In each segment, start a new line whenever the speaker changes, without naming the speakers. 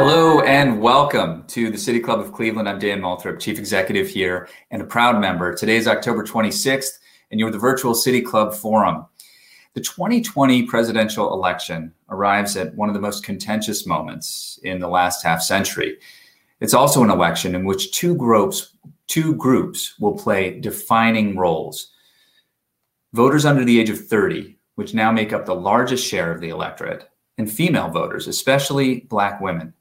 Hello and welcome to the City Club of Cleveland. I'm Dan Moulthrop, Chief Executive here and a proud member. Today is October 26th, and you're the virtual City Club Forum. The 2020 presidential election arrives at one of the most contentious moments in the last half century. It's also an election in which two groups, two groups will play defining roles. Voters under the age of 30, which now make up the largest share of the electorate, and female voters, especially Black women.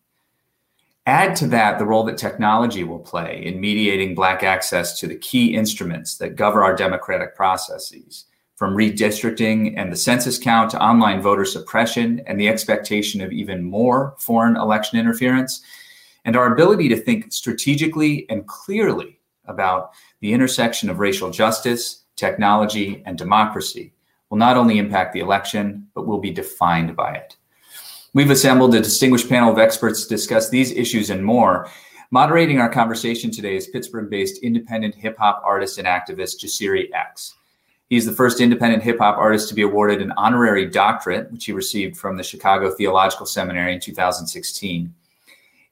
Add to that the role that technology will play in mediating Black access to the key instruments that govern our democratic processes, from redistricting and the census count to online voter suppression and the expectation of even more foreign election interference, and our ability to think strategically and clearly about the intersection of racial justice, technology, and democracy will not only impact the election, but will be defined by it. We've assembled a distinguished panel of experts to discuss these issues and more. Moderating our conversation today is Pittsburgh based independent hip hop artist and activist Jasiri X. He's the first independent hip hop artist to be awarded an honorary doctorate, which he received from the Chicago Theological Seminary in 2016.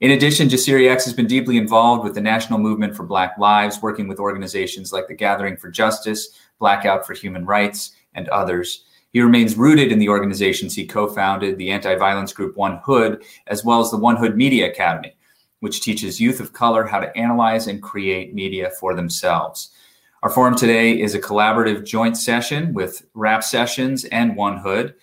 In addition, Jasiri X has been deeply involved with the National Movement for Black Lives, working with organizations like the Gathering for Justice, Blackout for Human Rights, and others. He remains rooted in the organizations he co founded, the anti violence group One Hood, as well as the One Hood Media Academy, which teaches youth of color how to analyze and create media for themselves. Our forum today is a collaborative joint session with Rap Sessions and One Hood,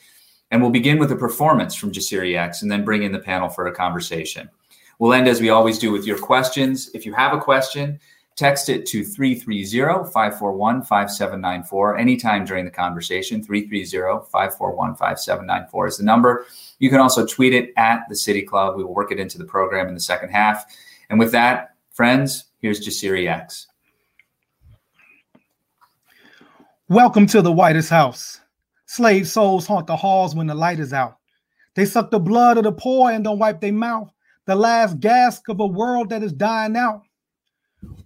and we'll begin with a performance from Jasiri X and then bring in the panel for a conversation. We'll end as we always do with your questions. If you have a question, Text it to 330 541 5794 anytime during the conversation. 330 541 5794 is the number. You can also tweet it at the City Club. We will work it into the program in the second half. And with that, friends, here's Jasiri X.
Welcome to the whitest house. Slave souls haunt the halls when the light is out. They suck the blood of the poor and don't wipe their mouth. The last gasp of a world that is dying out.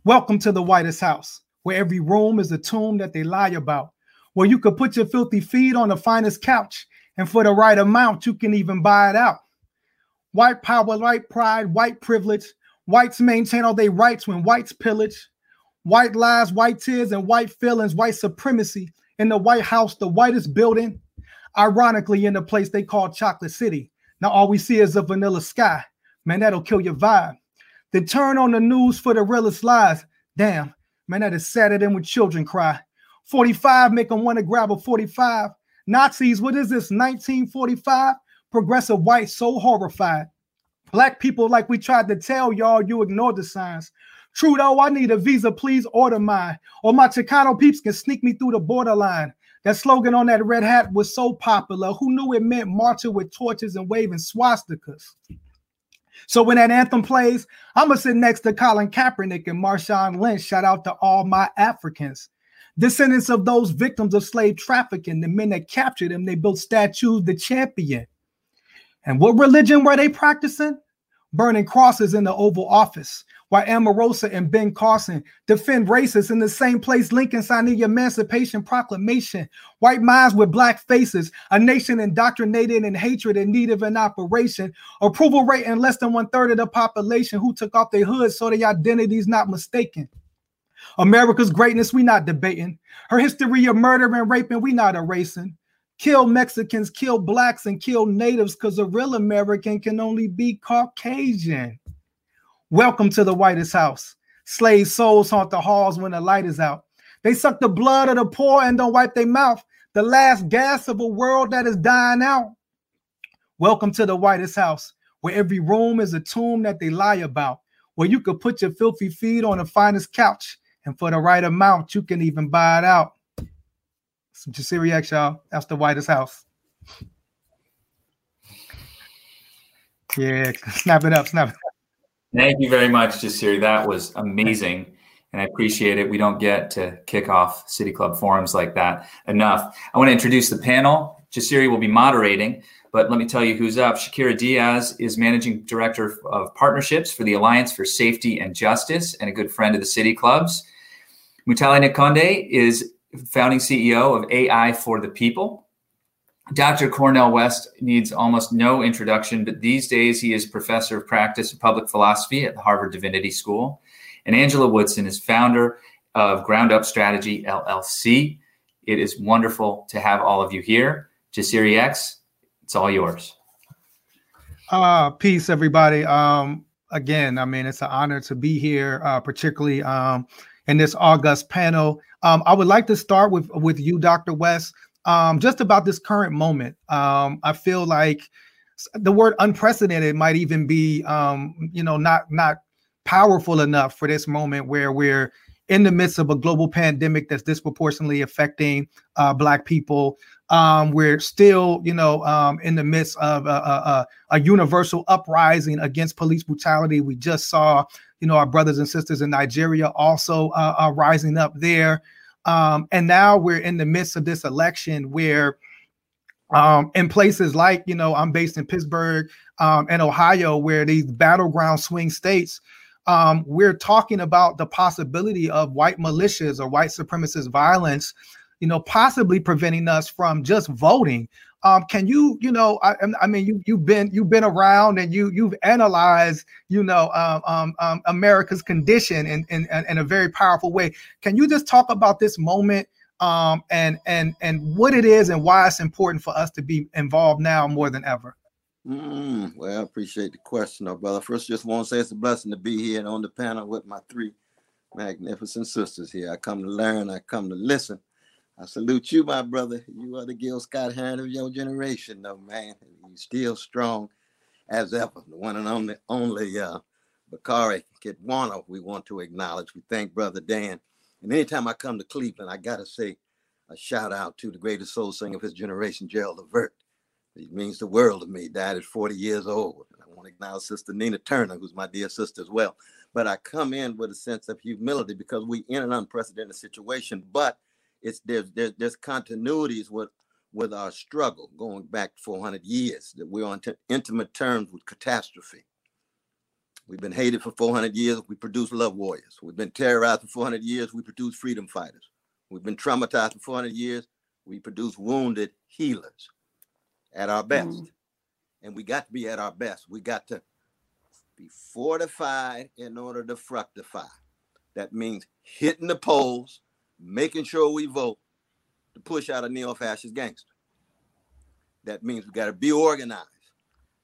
Welcome to the whitest house, where every room is a tomb that they lie about, where you could put your filthy feet on the finest couch, and for the right amount, you can even buy it out. White power, white pride, white privilege. Whites maintain all their rights when whites pillage. White lies, white tears, and white feelings, white supremacy in the White House, the whitest building. Ironically, in the place they call Chocolate City. Now all we see is a vanilla sky. Man, that'll kill your vibe. Turn on the news for the realest lies. Damn, man, that is sadder than when children cry. 45 make them want to grab a 45. Nazis, what is this, 1945? Progressive white so horrified. Black people, like we tried to tell y'all, you ignored the signs. Trudeau, I need a visa, please order mine. Or my Chicano peeps can sneak me through the borderline. That slogan on that red hat was so popular. Who knew it meant marching with torches and waving swastikas? So when that anthem plays, I'm gonna sit next to Colin Kaepernick and Marshawn Lynch. Shout out to all my Africans. Descendants of those victims of slave trafficking, the men that captured them, they built statues, the champion. And what religion were they practicing? Burning crosses in the Oval Office, while Omarosa and Ben Carson defend racists in the same place Lincoln signed the Emancipation Proclamation. White minds with black faces, a nation indoctrinated in hatred and need of an operation. Approval rate in less than one third of the population who took off their hoods so their identity's not mistaken. America's greatness, we not debating. Her history of murder and raping, we not erasing. Kill Mexicans, kill blacks, and kill natives because a real American can only be Caucasian. Welcome to the whitest house. Slave souls haunt the halls when the light is out. They suck the blood of the poor and don't wipe their mouth. The last gas of a world that is dying out. Welcome to the whitest house, where every room is a tomb that they lie about, where you could put your filthy feet on the finest couch, and for the right amount, you can even buy it out. Some Jasiri X, y'all. That's the whitest house. Yeah, snap it up, snap it.
Thank you very much, Jasiri. That was amazing. And I appreciate it. We don't get to kick off City Club forums like that enough. I want to introduce the panel. Jasiri will be moderating, but let me tell you who's up. Shakyra Diaz is Managing Director of Partnerships for the Alliance for Safety and Justice and a good friend of the City Clubs. Mutale Nkonde is founding CEO of AI for the People. Dr. Cornel West needs almost no introduction, but these days he is professor of practice of public philosophy at the Harvard Divinity School. And Angela Woodson is founder of Ground Up Strategy LLC. It is wonderful to have all of you here. Jasiri X, it's all yours.
Uh, peace, everybody. Um, again, I mean, it's an honor to be here, uh, particularly um, in this august panel. Um, I would like to start with with you, Dr. West um, just about this current moment. Um, I feel like the word unprecedented might even be, um, you know, not not powerful enough for this moment where we're in the midst of a global pandemic that's disproportionately affecting uh, Black people. Um, we're still, you know, um, in the midst of a, a, a, universal uprising against police brutality. We just saw, you know, our brothers and sisters in Nigeria also uh, uh, rising up there. Um, and now we're in the midst of this election where um, in places like, you know, I'm based in Pittsburgh um, and Ohio, where these battleground swing states, um, we're talking about the possibility of white militias or white supremacist violence, you know, possibly preventing us from just voting. Um, can you, you know, I, I, mean, you you've been you've been around and you you've analyzed, you know, um, um, um, America's condition in, in in a very powerful way. Can you just talk about this moment um, and and and what it is and why it's important for us to be involved now more than ever?
Mm, well, I appreciate the question, brother. First, just want to say it's a blessing to be here and on the panel with my three magnificent sisters here. I come to learn, I come to listen, I salute you, my brother. You are the Gil Scott Heron of your generation, though, man. You still strong as ever. The one and only, only uh, Bakari Kitwana we want to acknowledge. We thank Brother Dan. And anytime I come to Cleveland, I got to say a shout out to the greatest soul singer of his generation, Gerald Levert. He means the world to me. Died at 40 years old. And I want to acknowledge Sister Nina Turner, who's my dear sister as well. But I come in with a sense of humility because we're in an unprecedented situation. But it's there's there's, there's continuities with with our struggle going back 400 years that we're on t- intimate terms with catastrophe. We've been hated for 400 years. We produce love warriors. We've been terrorized for 400 years. We produce freedom fighters. We've been traumatized for 400 years. We produce wounded healers at our best. Mm. And we got to be at our best. We got to be fortified in order to fructify. That means hitting the polls, making sure we vote to push out a neo-fascist gangster. That means we got to be organized.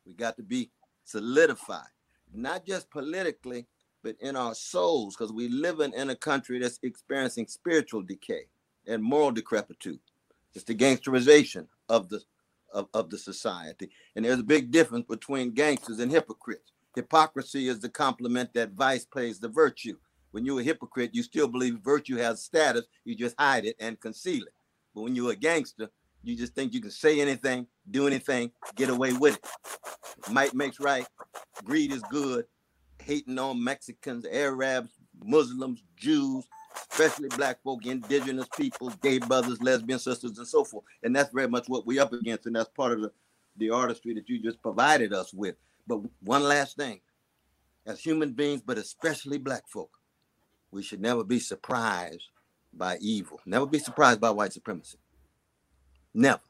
We got to be solidified, not just politically, but in our souls, because we live in, in a country that's experiencing spiritual decay and moral decrepitude. It's the gangsterization of the of, of the society. And there's a big difference between gangsters and hypocrites. Hypocrisy is the compliment that vice plays the virtue. When you're a hypocrite, you still believe virtue has status. You just hide it and conceal it. But when you're a gangster, you just think you can say anything, do anything, get away with it. Might makes right. Greed is good. Hating on Mexicans, Arabs, Muslims, Jews, especially black folk, indigenous people, gay brothers, lesbian sisters, and so forth. And that's very much what we're up against. And that's part of the, the artistry that you just provided us with. But one last thing. As human beings, but especially black folk, we should never be surprised by evil. Never be surprised by white supremacy. Never.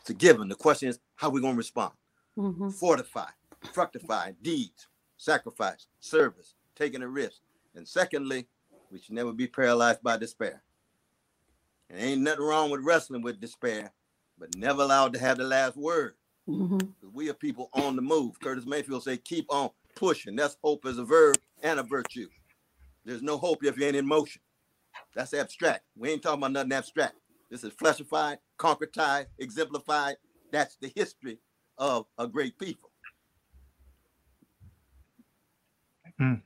It's a given. The question is, how are we going to respond? Mm-hmm. Fortify, fructify, deeds, sacrifice, service, taking a risk. And secondly, we should never be paralyzed by despair. And ain't nothing wrong with wrestling with despair, but never allowed to have the last word. Mm-hmm. We are people on the move. Curtis Mayfield say, keep on pushing. That's hope as a verb and a virtue. There's no hope if you ain't in motion. That's abstract. We ain't talking about nothing abstract. This is fleshified, concretized, exemplified. That's the history of a great people.
Mm.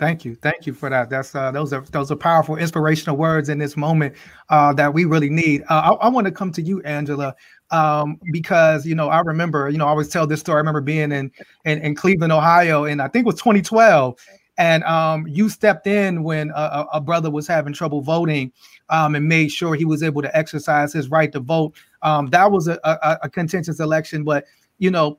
Thank you, thank you for that. That's uh, those are those are powerful, inspirational words in this moment uh, that we really need. Uh, I, I want to come to you, Angela, um, because you know I remember, you know, I always tell this story. I remember being in in, in Cleveland, Ohio, and I think it was 2012, and um, you stepped in when a, a, brother was having trouble voting um, and made sure he was able to exercise his right to vote. Um, that was a, a, a, contentious election, but you know,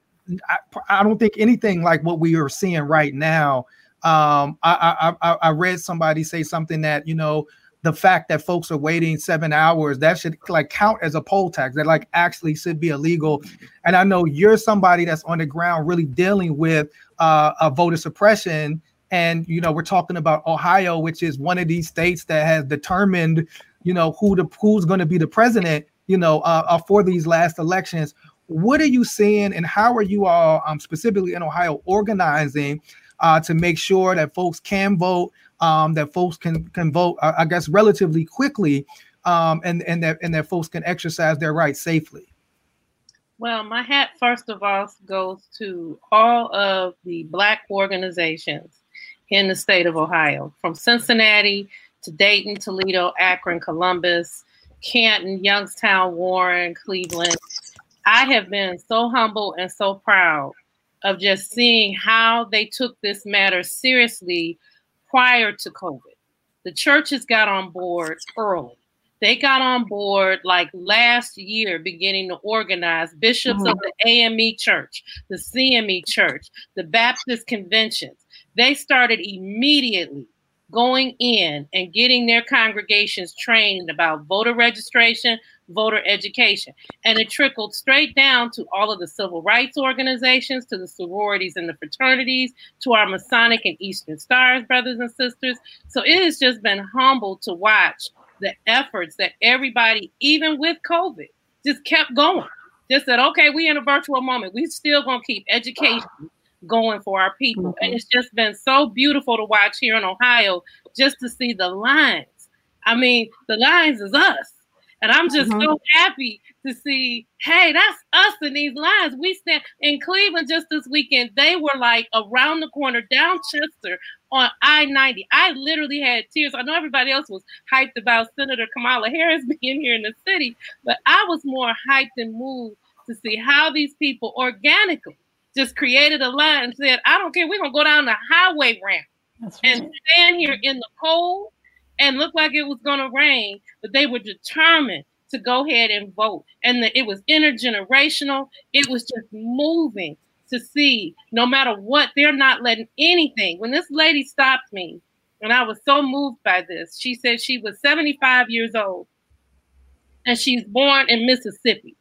I, I, don't think anything like what we are seeing right now. Um, I, I, I read somebody say something that you know the fact that folks are waiting seven hours that should like count as a poll tax that like actually should be illegal and i know you're somebody that's on the ground really dealing with uh, a voter suppression and you know we're talking about ohio which is one of these states that has determined you know who the who's going to be the president you know uh, uh, for these last elections what are you seeing and how are you all um, specifically in ohio organizing uh, to make sure that folks can vote um, that folks can can vote, uh, I guess, relatively quickly, um, and and that and that folks can exercise their rights safely.
Well, my hat first of all goes to all of the Black organizations in the state of Ohio, from Cincinnati to Dayton, Toledo, Akron, Columbus, Canton, Youngstown, Warren, Cleveland. I have been so humble and so proud of just seeing how they took this matter seriously prior to COVID. The churches got on board early. They got on board like last year, beginning to organize bishops mm-hmm. of the AME church, the CME church, the Baptist conventions. They started immediately going in and getting their congregations trained about voter registration, voter education. And it trickled straight down to all of the civil rights organizations, to the sororities and the fraternities, to our Masonic and Eastern Stars brothers and sisters. So it has just been humble to watch the efforts that everybody, even with COVID, just kept going. Just said, okay, we in a virtual moment. We still gonna keep education going for our people. Mm-hmm. And it's just been so beautiful to watch here in Ohio, just to see the lines. I mean, the lines is us. And I'm just mm-hmm. so happy to see, hey, that's us in these lines. We stand in Cleveland just this weekend. They were like around the corner down Chester on I 90. I literally had tears. I know everybody else was hyped about Senator Kamala Harris being here in the city, but I was more hyped and moved to see how these people organically just created a line and said, I don't care, we're going to go down the highway ramp and stand here in the cold and look like it was going to rain, but they were determined to go ahead and vote. And the, it was intergenerational. It was just moving to see no matter what, they're not letting anything. When this lady stopped me, and I was so moved by this, she said she was 75 years old and she's born in Mississippi.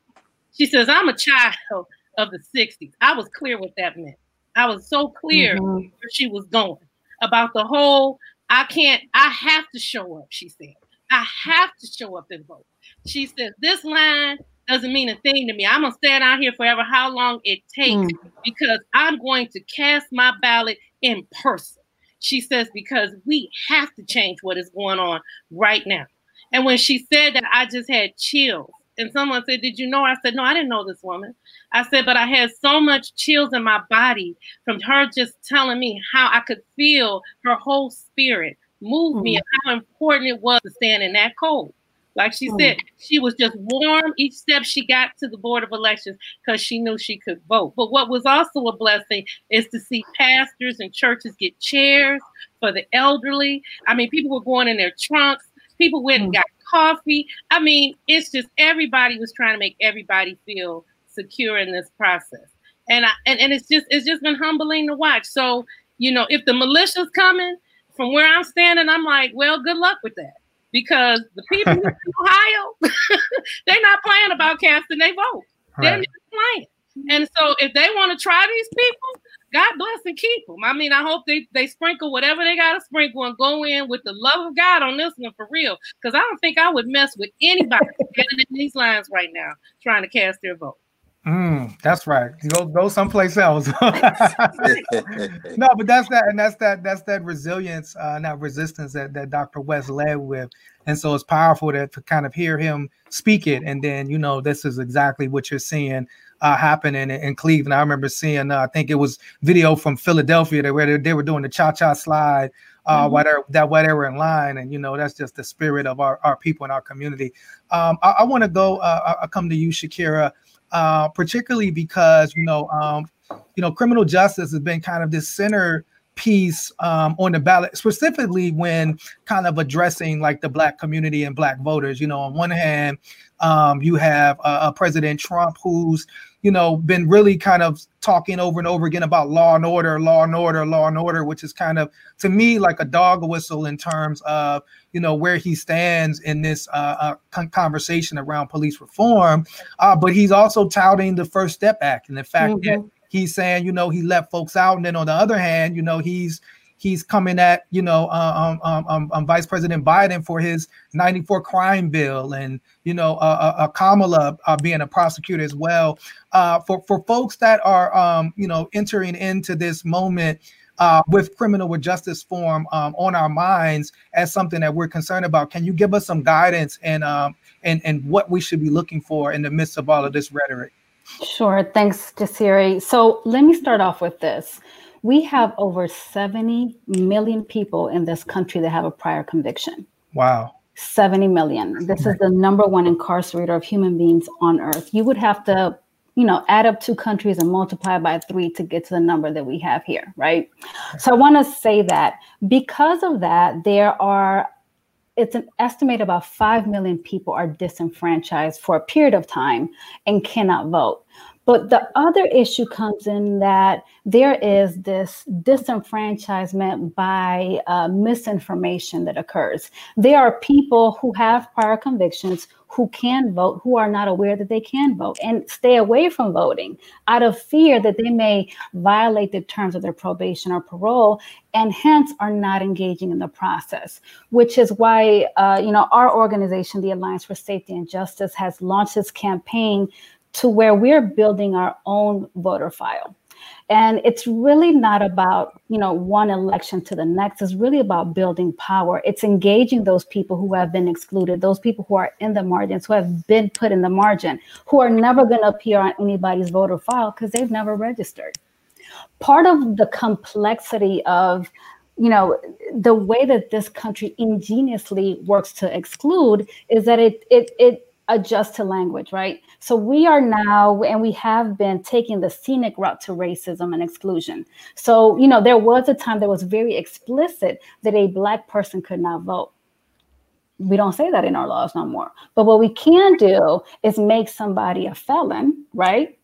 She says, I'm a child of the 60s. I was clear what that meant. I was so clear mm-hmm. where she was going about the whole I can't, I have to show up, she said. I have to show up and vote. She said, This line doesn't mean a thing to me. I'm gonna stand out here forever, how long it takes, mm. because I'm going to cast my ballot in person. She says, because we have to change what is going on right now. And when she said that, I just had chills and someone said, Did you know? I said, No, I didn't know this woman. I said, But I had so much chills in my body from her just telling me how I could feel her whole spirit move me mm. and how important it was to stand in that cold. Like she mm. said, she was just warm each step she got to the Board of Elections because she knew she could vote. But what was also a blessing is to see pastors and churches get chairs for the elderly. I mean, people were going in their trunks. People went and mm. got coffee. I mean, it's just everybody was trying to make everybody feel secure in this process. And I and, and it's just it's just been humbling to watch. So, you know, if the militia's coming from where I'm standing, I'm like, well, good luck with that. Because the people in Ohio, they're not playing about casting their vote. Right. They're not playing. And so if they want to try these people, God bless and keep them. I mean, I hope they, they sprinkle whatever they got to sprinkle and go in with the love of God on this one for real. Because I don't think I would mess with anybody in these lines right now trying to cast their vote.
Mm, that's right. Go go someplace else. no, but that's that, and that's that. That's that resilience, uh, that resistance that that Dr. West led with, and so it's powerful to, to kind of hear him speak it, and then you know this is exactly what you're seeing uh, happening in, in Cleveland. I remember seeing, uh, I think it was video from Philadelphia that where they, they were doing the cha cha slide uh, mm-hmm. while they're, that while they were in line, and you know that's just the spirit of our, our people in our community. Um, I, I want to go. Uh, I come to you, Shakyra, uh, particularly because you know um, you know criminal justice has been kind of this center piece um, on the ballot, specifically when kind of addressing like the black community and black voters. You know, on one hand, um, you have uh, President Trump who's you know been really kind of talking over and over again about law and order, law and order, law and order, which is kind of to me like a dog whistle in terms of you know where he stands in this uh, uh, conversation around police reform. Uh, but he's also touting the First Step Act and the fact mm-hmm. that he's saying, you know, he let folks out, and then on the other hand, you know, he's he's coming at you know uh, um, um, um, um Vice President Biden for his 94 crime bill, and you know uh, uh, uh Kamala uh, being a prosecutor as well. Uh, for for folks that are um, you know entering into this moment. with criminal justice form um, on our minds as something that we're concerned about, can you give us some guidance and and and what we should be looking for in the midst of all of this rhetoric?
Sure. Thanks, Jasiri. So let me start off with this. We have over 70 million people in this country that have a prior conviction.
Wow.
70 million. This is the number one incarcerator of human beings on earth. You would have to, you know, add up two countries and multiply by three to get to the number that we have here, right? So I want to say that because of that, there are it's an estimate about 5 million people are disenfranchised for a period of time and cannot vote. But the other issue comes in that there is this disenfranchisement by uh, misinformation that occurs. There are people who have prior convictions who can vote who are not aware that they can vote and stay away from voting out of fear that they may violate the terms of their probation or parole and hence are not engaging in the process which is why uh, you know our organization the alliance for safety and justice has launched this campaign to where we're building our own voter file. And it's really not about, you know, one election to the next. It's really about building power. It's engaging those people who have been excluded, those people who are in the margins, who have been put in the margin, who are never going to appear on anybody's voter file because they've never registered. Part of the complexity of you know the way that this country ingeniously works to exclude is that it it it adjusts to language right so we are now, and we have been taking the scenic route to racism and exclusion. So, you know, there was a time that was very explicit that a Black person could not vote. We don't say that in our laws no more. But what we can do is make somebody a felon, right?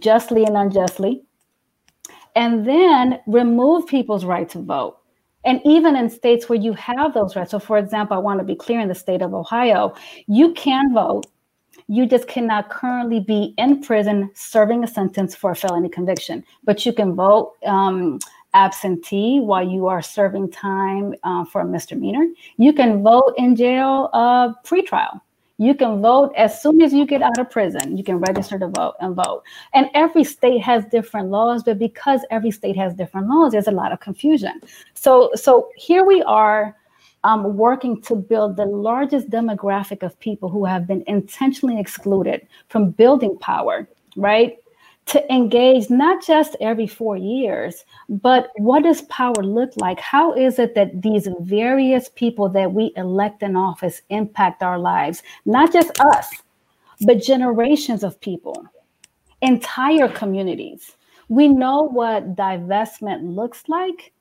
Justly and unjustly. And then remove people's right to vote. And even in states where you have those rights. So, for example, I want to be clear in the state of Ohio, you can vote you just cannot currently be in prison serving a sentence for a felony conviction, but you can vote um, absentee while you are serving time uh, for a misdemeanor. You can vote in jail uh, pre-trial. You can vote as soon as you get out of prison. You can register to vote and vote. And every state has different laws, but because every state has different laws, there's a lot of confusion. So, so here we are um, working to build the largest demographic of people who have been intentionally excluded from building power, right? To engage not just every four years, but what does power look like? How is it that these various people that we elect in office impact our lives? Not just us, but generations of people, entire communities. We know what divestment looks like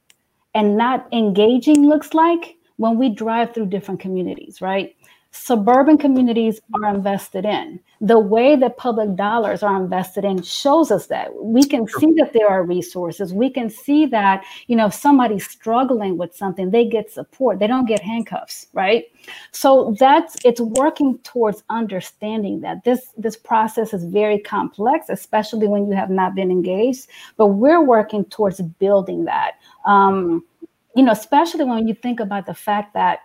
and not engaging looks like when we drive through different communities, right? Suburban communities are invested in. The way that public dollars are invested in shows us that. We can see that there are resources. We can see that, you know, if somebody's struggling with something, they get support. They don't get handcuffs, right? So that's it's working towards understanding that this this process is very complex, especially when you have not been engaged. But we're working towards building that. Um, you know, especially when you think about the fact that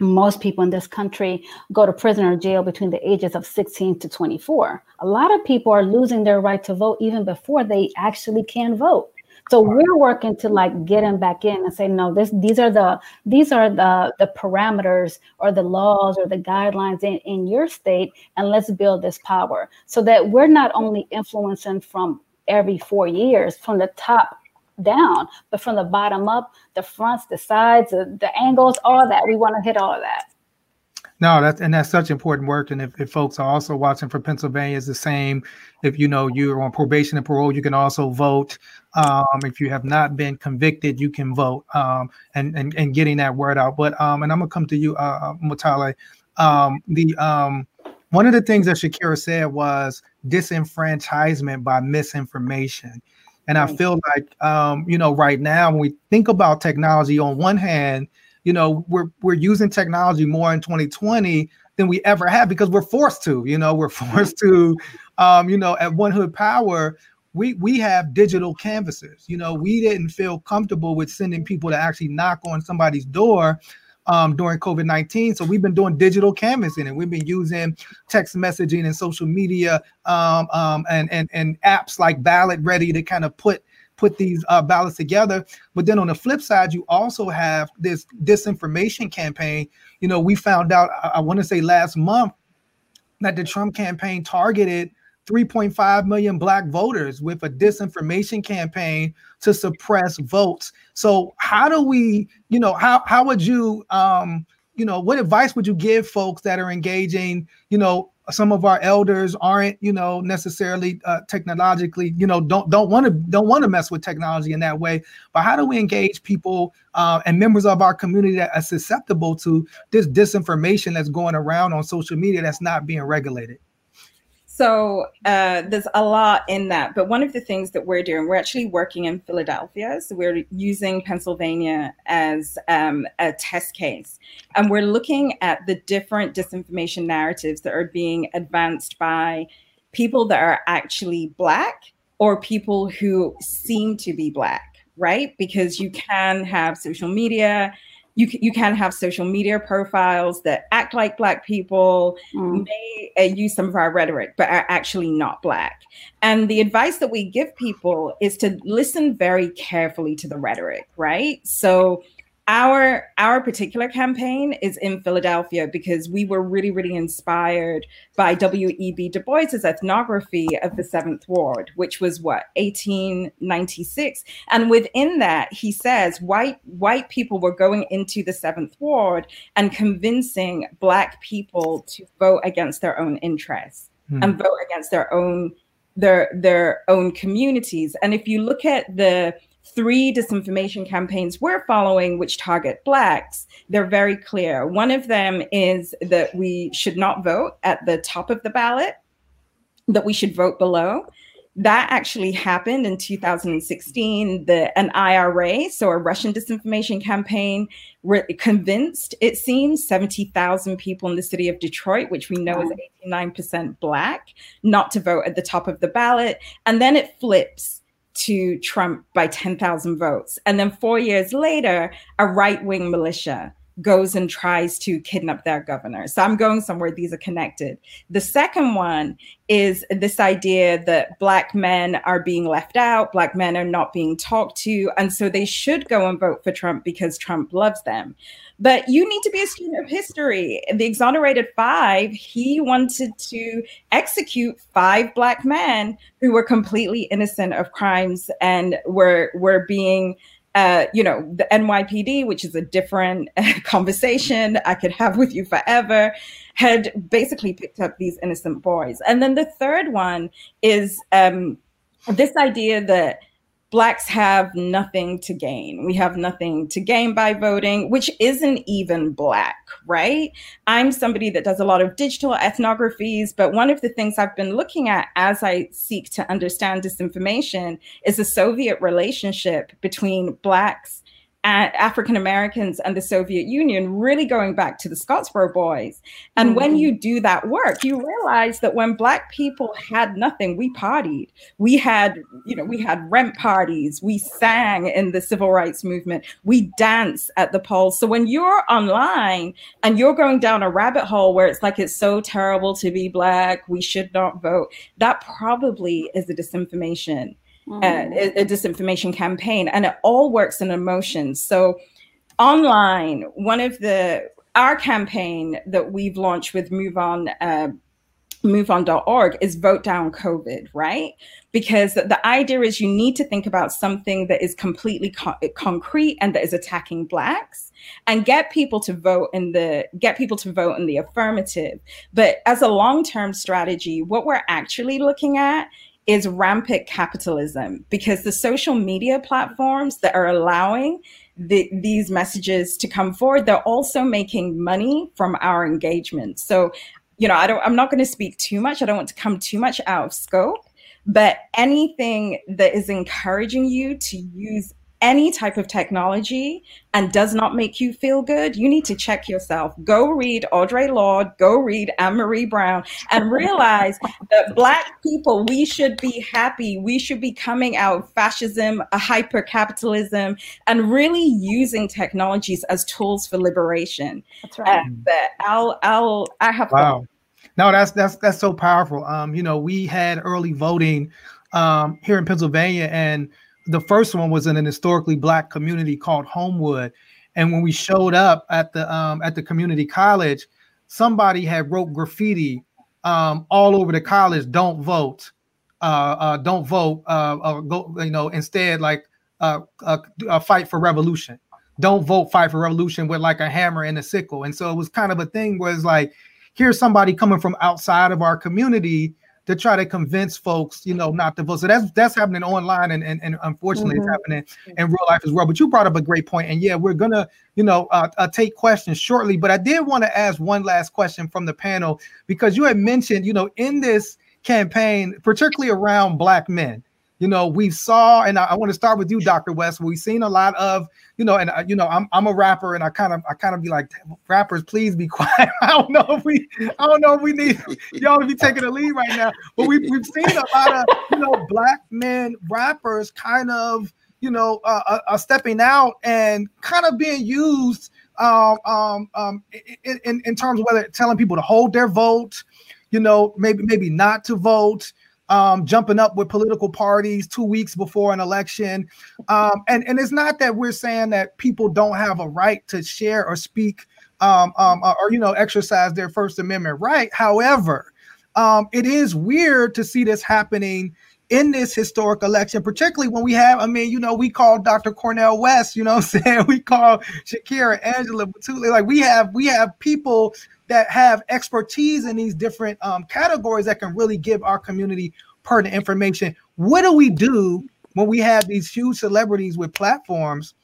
most people in this country go to prison or jail between the ages of 16 to 24. A lot of people are losing their right to vote even before they actually can vote. So we're working to like get them back in and say, no, this these are the these are the the parameters or the laws or the guidelines in, in your state, and let's build this power so that we're not only influencing from every four years from the top down, but from the bottom up, the fronts, the sides, the, the angles, all that. We want to hit all of that.
No, that's and that's such important work. And if, if folks are also watching for Pennsylvania, is the same. If you know you're on probation and parole, you can also vote. Um, if you have not been convicted, you can vote. Um, and and and getting that word out. But um, and I'm gonna come to you, uh, uh Mutale. Um, the um, one of the things that Shakyra said was disenfranchisement by misinformation. And I feel like, um, you know, right now when we think about technology, on one hand, you know, we're we're using technology more in 2020 than we ever have because we're forced to. You know, we're forced to. Um, you know, at One Hood Power, we we have digital canvases. You know, we didn't feel comfortable with sending people to actually knock on somebody's door um, during COVID 19. So we've been doing digital canvassing and we've been using text messaging and social media um, um, and, and, and apps like Ballot Ready to kind of put put these uh, ballots together. But then on the flip side, you also have this disinformation campaign. You know, we found out, I, I want to say last month, that the Trump campaign targeted 3.5 million black voters with a disinformation campaign to suppress votes. So how do we, you know, how how would you um, you know, what advice would you give folks that are engaging, you know, some of our elders aren't you know necessarily uh, technologically you know don't don't want to don't want to mess with technology in that way but how do we engage people uh, and members of our community that are susceptible to this disinformation that's going around on social media that's not being regulated
so uh, there's a lot in that. But one of the things that we're doing, we're actually working in Philadelphia. So we're using Pennsylvania as um, a test case. And we're looking at the different disinformation narratives that are being advanced by people that are actually Black or people who seem to be Black, right? Because you can have social media you you can have social media profiles that act like black people mm. may uh, use some of our rhetoric but are actually not black and the advice that we give people is to listen very carefully to the rhetoric right so our our particular campaign is in Philadelphia because we were really really inspired by W.E.B. Du Bois's ethnography of the Seventh Ward, which was what 1896, and within that he says white white people were going into the Seventh Ward and convincing black people to vote against their own interests hmm. and vote against their own their their own communities. And if you look at the three disinformation campaigns we're following, which target Blacks, they're very clear. One of them is that we should not vote at the top of the ballot, that we should vote below. That actually happened in 2016. The an IRA, so a Russian disinformation campaign, re- convinced it seems 70,000 people in the city of Detroit, which we know is 89% Black, not to vote at the top of the ballot, and then it flips to Trump by 10,000 votes. And then four years later, a right wing militia goes and tries to kidnap their governor. So I'm going somewhere, these are connected. The second one is this idea that Black men are being left out, Black men are not being talked to, and so they should go and vote for Trump because Trump loves them. But you need to be a student of history. The exonerated five, he wanted to execute five Black men who were completely innocent of crimes and were, were being uh, you know, the NYPD, which is a different conversation I could have with you forever, had basically picked up these innocent boys. And then the third one is um, this idea that Blacks have nothing to gain. We have nothing to gain by voting, which isn't even Black, right? I'm somebody that does a lot of digital ethnographies, but one of the things I've been looking at as I seek to understand disinformation is the Soviet relationship between Blacks African Americans and the Soviet Union, really going back to the Scottsboro Boys. And mm-hmm. when you do that work, you realize that when Black people had nothing, we partied. We had, you know, we had rent parties. We sang in the civil rights movement. We danced at the polls. So when you're online and you're going down a rabbit hole where it's like it's so terrible to be Black, we should not vote, that probably is a disinformation mm. a, a disinformation campaign, and it all works in emotions. So online, one of the our campaign that we've launched with Move On uh, moveon.org is vote down COVID, right? Because the idea is you need to think about something that is completely co- concrete and that is attacking blacks and get people to vote in the get people to vote in the affirmative. But as a long-term strategy, what we're actually looking at is rampant capitalism because the social media platforms that are allowing the, these messages to come forward, they're also making money from our engagement. So you know, I don't, I'm not going to speak too much. I don't want to come too much out of scope, but anything that is encouraging you to use any type of technology and does not make you feel good, you need to check yourself. Go read Audre Lorde, go read Adrienne Maree Brown, and realize that Black people, we should be happy. We should be coming out of fascism, a hyper capitalism, and really using technologies as tools for liberation.
That's right.
Uh, but I'll, I'll, I have.
Wow. No, that's that's that's so powerful. Um, you know, we had early voting um here in Pennsylvania and the first one was in an historically black community called Homewood. And when we showed up at the um, at the community college, somebody had wrote graffiti um, all over the college. Don't vote. Uh, uh, don't vote. Uh, uh go. You know, instead, like uh, uh, fight for revolution. Don't vote. Fight for revolution with like a hammer and a sickle. And so it was kind of a thing where it's like, here's somebody coming from outside of our community to try to convince folks, you know, not to vote. So that's that's happening online, and and, and unfortunately, mm-hmm. it's happening in real life as well. But you brought up a great point, and yeah, we're gonna, you know, uh, uh, take questions shortly. But I did want to ask one last question from the panel because you had mentioned, you know, in this campaign, particularly around Black men, you know, we saw, and I, I want to start with you, Dr. West. We've seen a lot of, you know, and uh, you know, I'm I'm a rapper, and I kind of I kind of be like, rappers, please be quiet. I don't know if we, I don't know if we need y'all to be taking a lead right now, but we we've seen a lot of, you know, black men rappers kind of, you know, uh, uh, uh stepping out and kind of being used um, um, um, in, in, in terms of whether telling people to hold their vote, you know, maybe maybe not to vote um, jumping up with political parties two weeks before an election. Um, and, and it's not that we're saying that people don't have a right to share or speak um, um, or, you know, exercise their First Amendment right. However, um, it is weird to see this happening in this historic election, particularly when we have, I mean, you know, we call Dr. Cornel West, you know I'm saying? We call Shakyra, Angela Mutale. Like we have, we have people that have expertise in these different um, categories that can really give our community pertinent information. What do we do when we have these huge celebrities with platforms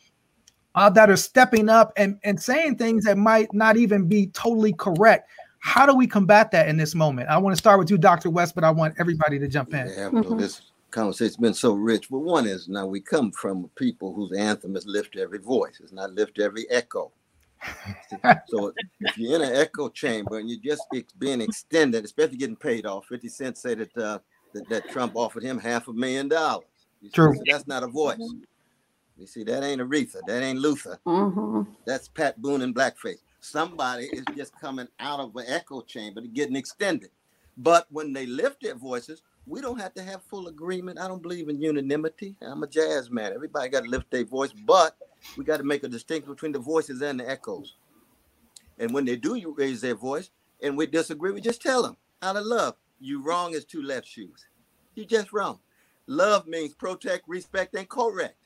uh, that are stepping up and, and saying things that might not even be totally correct? How do we combat that in this moment? I want to start with you, Dr. West, but I want everybody to jump in.
Yeah, mm-hmm. this conversation's been so rich. But one is now we come from people whose anthem is lift every voice, it's not lift every echo. So if you're in an echo chamber and you're just being extended, especially getting paid off, 50 cents say that, uh, that, that Trump offered him half a million dollars.
True.
So that's not a voice. You see, that ain't Aretha, that ain't Luther. Mm-hmm. That's Pat Boone and blackface. Somebody is just coming out of an echo chamber to getting extended. But when they lift their voices, we don't have to have full agreement. I don't believe in unanimity. I'm a jazz man. Everybody got to lift their voice, but we got to make a distinction between the voices and the echoes. And when they do you raise their voice and we disagree, we just tell them out of love, you wrong as two left shoes. You just wrong. Love means protect, respect, and correct.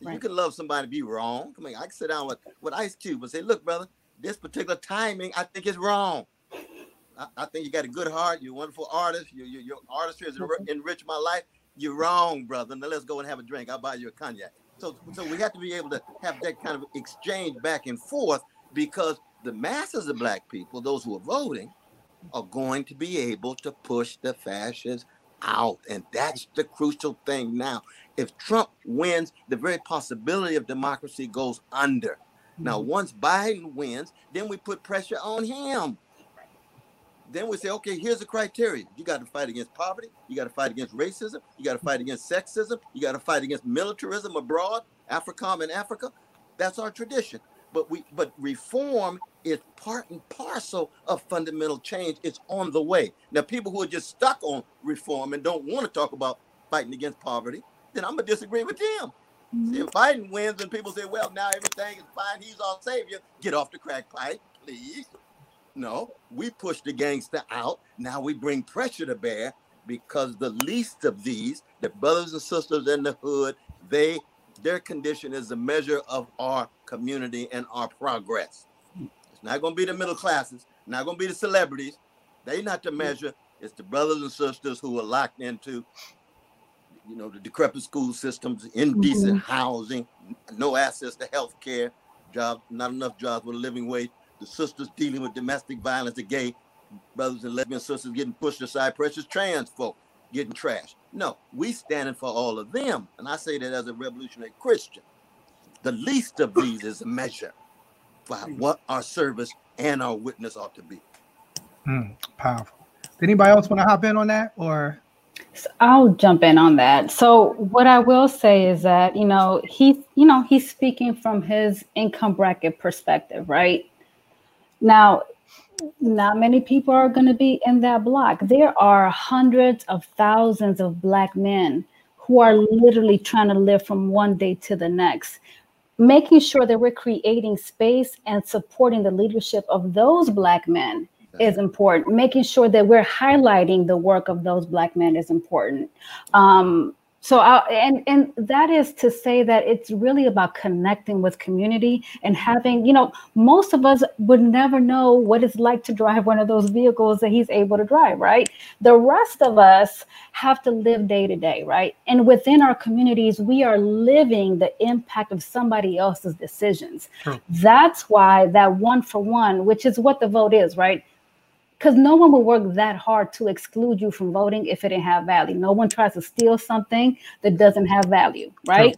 Right. You can love somebody be wrong. I mean, I can sit down with, with Ice Cube and say, look, brother, this particular timing, I think is wrong. I, I think you got a good heart. You're a wonderful artist. Your, your, your artistry has enriched my life. You're wrong, brother. Now let's go and have a drink. I'll buy you a cognac. So, so we have to be able to have that kind of exchange back and forth because the masses of black people, those who are voting, are going to be able to push the fascists out. And that's the crucial thing now. If Trump wins, the very possibility of democracy goes under. Now, mm-hmm. once Biden wins, then we put pressure on him. Then we say, okay, here's the criteria. You got to fight against poverty. You got to fight against racism. You got to fight against sexism. You got to fight against militarism abroad, AFRICOM in Africa. That's our tradition. But we, but reform is part and parcel of fundamental change. It's on the way. Now, people who are just stuck on reform and don't want to talk about fighting against poverty, then I'm gonna disagree with them. Mm-hmm. See, if Biden wins and people say, well, now everything is fine, he's our savior, get off the crack pipe, please. No, we push the gangster out. Now we bring pressure to bear because the least of these, the brothers and sisters in the hood, they their condition is a measure of our community and our progress. It's not going to be the middle classes, not going to be the celebrities. They not the measure. It's the brothers and sisters who are locked into, you know, the decrepit school systems, indecent mm-hmm. housing, no access to health care, jobs, not enough jobs with a living wage. The sisters dealing with domestic violence, the gay brothers and lesbian sisters getting pushed aside, precious trans folk getting trashed. No, we standing for all of them. And I say that as a revolutionary Christian. The least of these is a measure for what our service and our witness ought to be.
Mm, powerful. Did anybody else want to hop in on that or?
I'll jump in on that. So what I will say is that, you know, he's, you know, he's speaking from his income bracket perspective, right? Now, not many people are going to be in that block. There are hundreds of thousands of Black men who are literally trying to live from one day to the next. Making sure that we're creating space and supporting the leadership of those Black men is important. Making sure that we're highlighting the work of those Black men is important. Um, so I, and and that is to say that it's really about connecting with community and having you know most of us would never know what it's like to drive one of those vehicles that he's able to drive right? The rest of us have to live day to day right? And within our communities we are living the impact of somebody else's decisions. True. that's why that one for one which is what the vote is right because no one will work that hard to exclude you from voting if it didn't have value. No one tries to steal something that doesn't have value, right?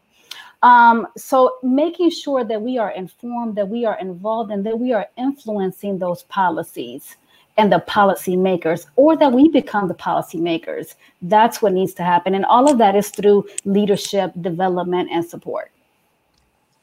Um, so making sure that we are informed, that we are involved, and that we are influencing those policies and the policymakers, or that we become the policymakers. That's what needs to happen. And all of that is through leadership, development, and support.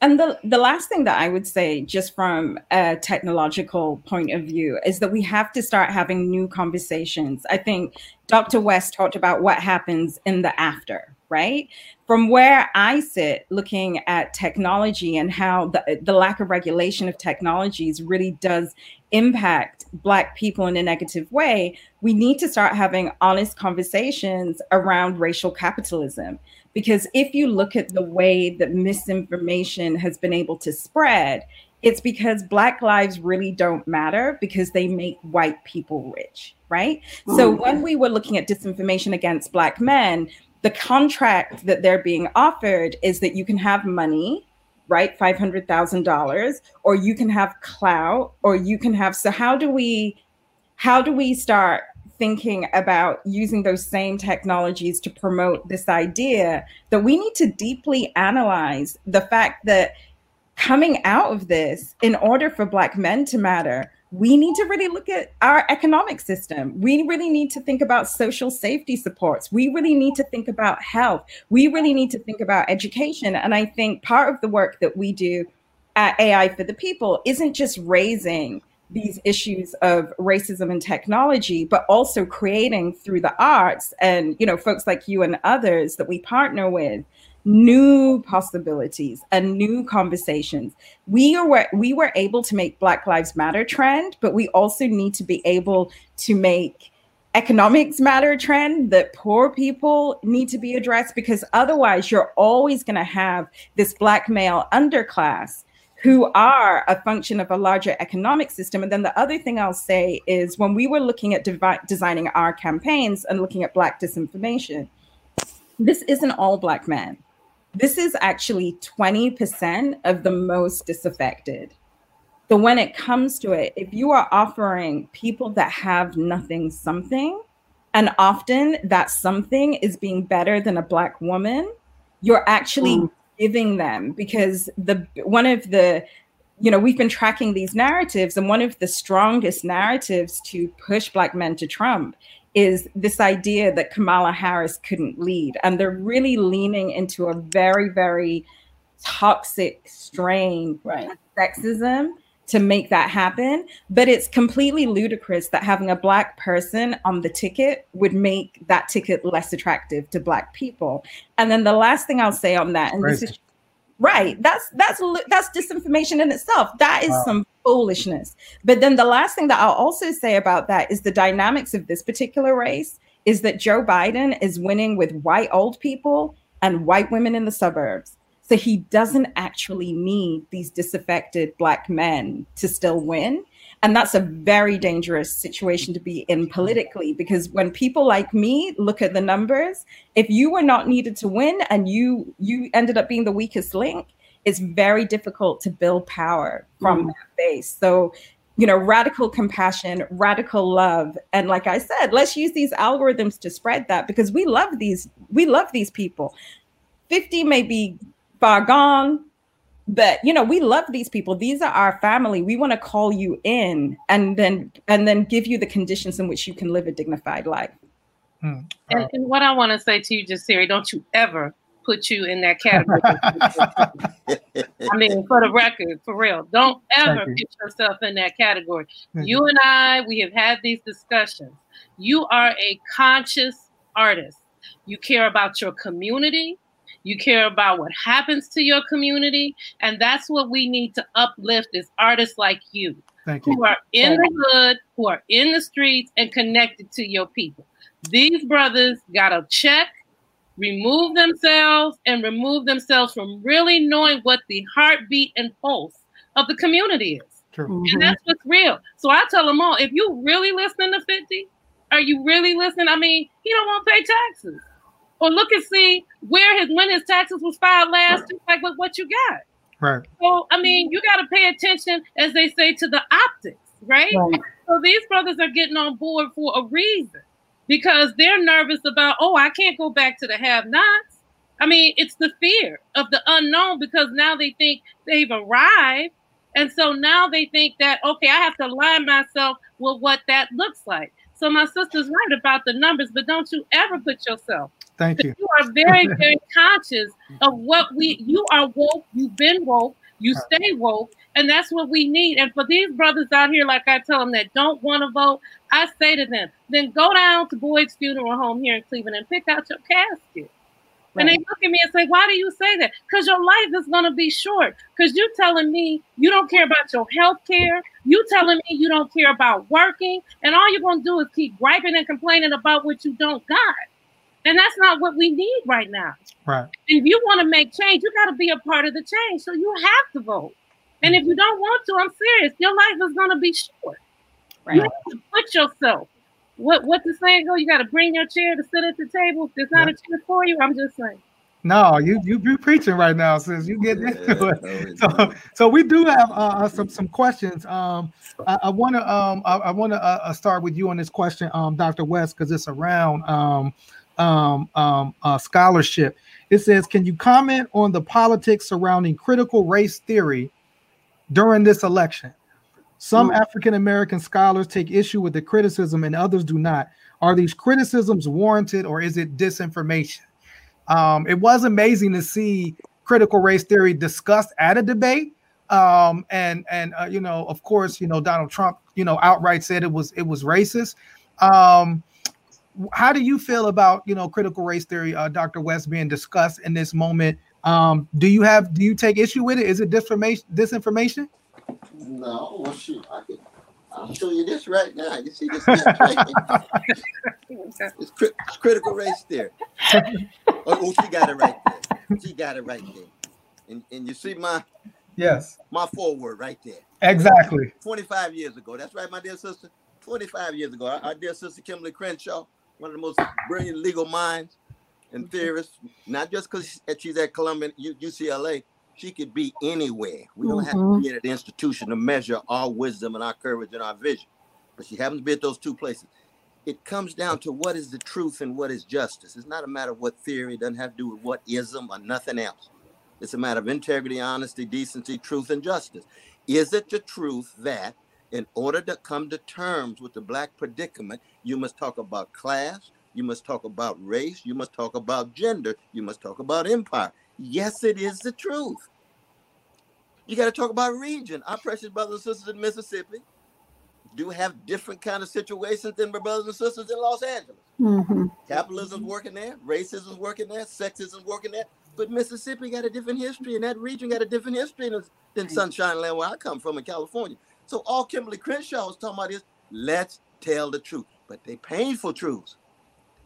And the, the last thing that I would say, just from a technological point of view, is that we have to start having new conversations. I think Dr. West talked about what happens in the after, right? From where I sit looking at technology and how the, the lack of regulation of technologies really does impact Black people in a negative way, we need to start having honest conversations around racial capitalism because if you look at the way that misinformation has been able to spread, it's because Black lives really don't matter because they make white people rich, right? Mm-hmm. So when we were looking at disinformation against Black men, the contract that they're being offered is that you can have money right? $500,000 or you can have clout or you can have so how do we how do we start thinking about using those same technologies to promote this idea that we need to deeply analyze the fact that coming out of this, in order for Black men to matter, we need to really look at our economic system. We really need to think about social safety supports. We really need to think about health. We really need to think about education. And I think part of the work that we do at AI for the People isn't just raising these issues of racism and technology, but also creating through the arts and you know folks like you and others that we partner with new possibilities and new conversations. We are we were able to make Black Lives Matter trend, but we also need to be able to make economics matter trend that poor people need to be addressed because otherwise you're always going to have this black male underclass who are a function of a larger economic system. And then the other thing I'll say is when we were looking at devi- designing our campaigns and looking at Black disinformation, this isn't all Black men. This is actually 20% of the most disaffected. So when it comes to it, if you are offering people that have nothing something, and often that something is being better than a Black woman, you're actually mm giving them because the one of the you know we've been tracking these narratives and one of the strongest narratives to push black men to trump is this idea that kamala harris couldn't lead and they're really leaning into a very very toxic strain
right.
sexism to make that happen. But it's completely ludicrous that having a black person on the ticket would make that ticket less attractive to black people. And then the last thing I'll say on that, and Crazy. this is right, that's that's that's disinformation in itself. That is wow. some foolishness. But then the last thing that I'll also say about that is the dynamics of this particular race is that Joe Biden is winning with white old people and white women in the suburbs. So he doesn't actually need these disaffected black men to still win. And that's a very dangerous situation to be in politically because when people like me look at the numbers, if you were not needed to win and you you ended up being the weakest link, it's very difficult to build power from mm. that base. So you know, radical compassion, radical love. And like I said, let's use these algorithms to spread that because we love these, we love these people. 50 may be far gone, but you know, we love these people. These are our family. We want to call you in and then and then give you the conditions in which you can live a dignified life.
Hmm. And, and, what I want to say to you, just Siri, don't you ever put you in that category. I mean, for the record, for real, don't ever put yourself in that category. You and I, we have had these discussions. You are a conscious artist. You care about your community. You care about what happens to your community, and that's what we need to uplift is artists like you,
you.
who are in the hood, who are in the streets, and connected to your people. These brothers got a check remove themselves and remove themselves from really knowing what the heartbeat and pulse of the community is.
True. Mm-hmm.
And that's what's real. So I tell them all, if you really listening to 50, are you really listening? I mean, he don't want to pay taxes. Or look and see where his when his taxes was filed last, right. like what, what you got.
Right.
So I mean, you got to pay attention, as they say, to the optics, right? right? So these brothers are getting on board for a reason because they're nervous about, oh, I can't go back to the have nots. I mean, it's the fear of the unknown because now they think they've arrived. And so now they think that, okay, I have to align myself with what that looks like. So my sister's right about the numbers, but don't you ever put yourself.
Thank you.
You are very, very conscious of what we, you are woke, you've been woke, you stay woke, and that's what we need. And for these brothers out here, like I tell them that don't want to vote, I say to them, then go down to Boyd's Funeral Home here in Cleveland and pick out your casket. Right. And they look at me and say, Why do you say that? Because your life is going to be short. Because you're telling me you don't care about your health care. You telling me you don't care about working. And all you're going to do is keep griping and complaining about what you don't got. And that's not what we need right now.
Right.
If you want to make change, you got to be a part of the change. So you have to vote. And if you don't want to, I'm serious. Your life is going to be short. Right. You have to put yourself. What what the saying go? You got to bring your chair to sit at the table. If there's not yeah. a chair for you, I'm just saying.
No, you you you preaching right now, sis. You get into it. So, so we do have uh, uh, some some questions. Um, I, I want to um I, I want to uh, uh, start with you on this question, um, Dr. West, because it's around um um um uh, scholarship. It says, can you comment on the politics surrounding critical race theory during this election? Some African American scholars take issue with the criticism and others do not. Are these criticisms warranted or is it disinformation? Um, it was amazing to see critical race theory discussed at a debate. Um, and and uh, you know, of course, you know, Donald Trump, you know, outright said it was it was racist. Um, how do you feel about you know critical race theory, uh, Dr. West, being discussed in this moment? Um, do you have do you take issue with it? Is it disinformation? Disinformation?
No, well, shoot, I could. I'll show you this right now. You see this? Right it's, cri- it's, critical race theory. Oh, oh, she got it right there. She got it right there. And and you see my
yes
my forward right there.
Exactly.
25 years ago. That's right, my dear sister. 25 years ago. Our, our dear sister Kimberlé Crenshaw, one of the most brilliant legal minds and theorists, not just because she's at Columbia UCLA, she could be anywhere. We don't mm-hmm. have to mm-hmm. be at an institution to measure our wisdom and our courage and our vision. But she happens to be at those two places. It comes down to what is the truth and what is justice. It's not a matter of what theory, it doesn't have to do with what ism or nothing else. It's a matter of integrity, honesty, decency, truth, and justice. Is it the truth that in order to come to terms with the black predicament, you must talk about class, you must talk about race, you must talk about gender, you must talk about empire. Yes, it is the truth. You got to talk about region. Our precious brothers and sisters in Mississippi do have different kind of situations than my brothers and sisters in Los Angeles. Mm-hmm. Capitalism's working there, racism's working there, sexism's working there. But Mississippi got a different history, and that region got a different history than, than Sunshine Land, where I come from in California. So all Kimberlé Crenshaw was talking about is let's tell the truth. But they painful truths.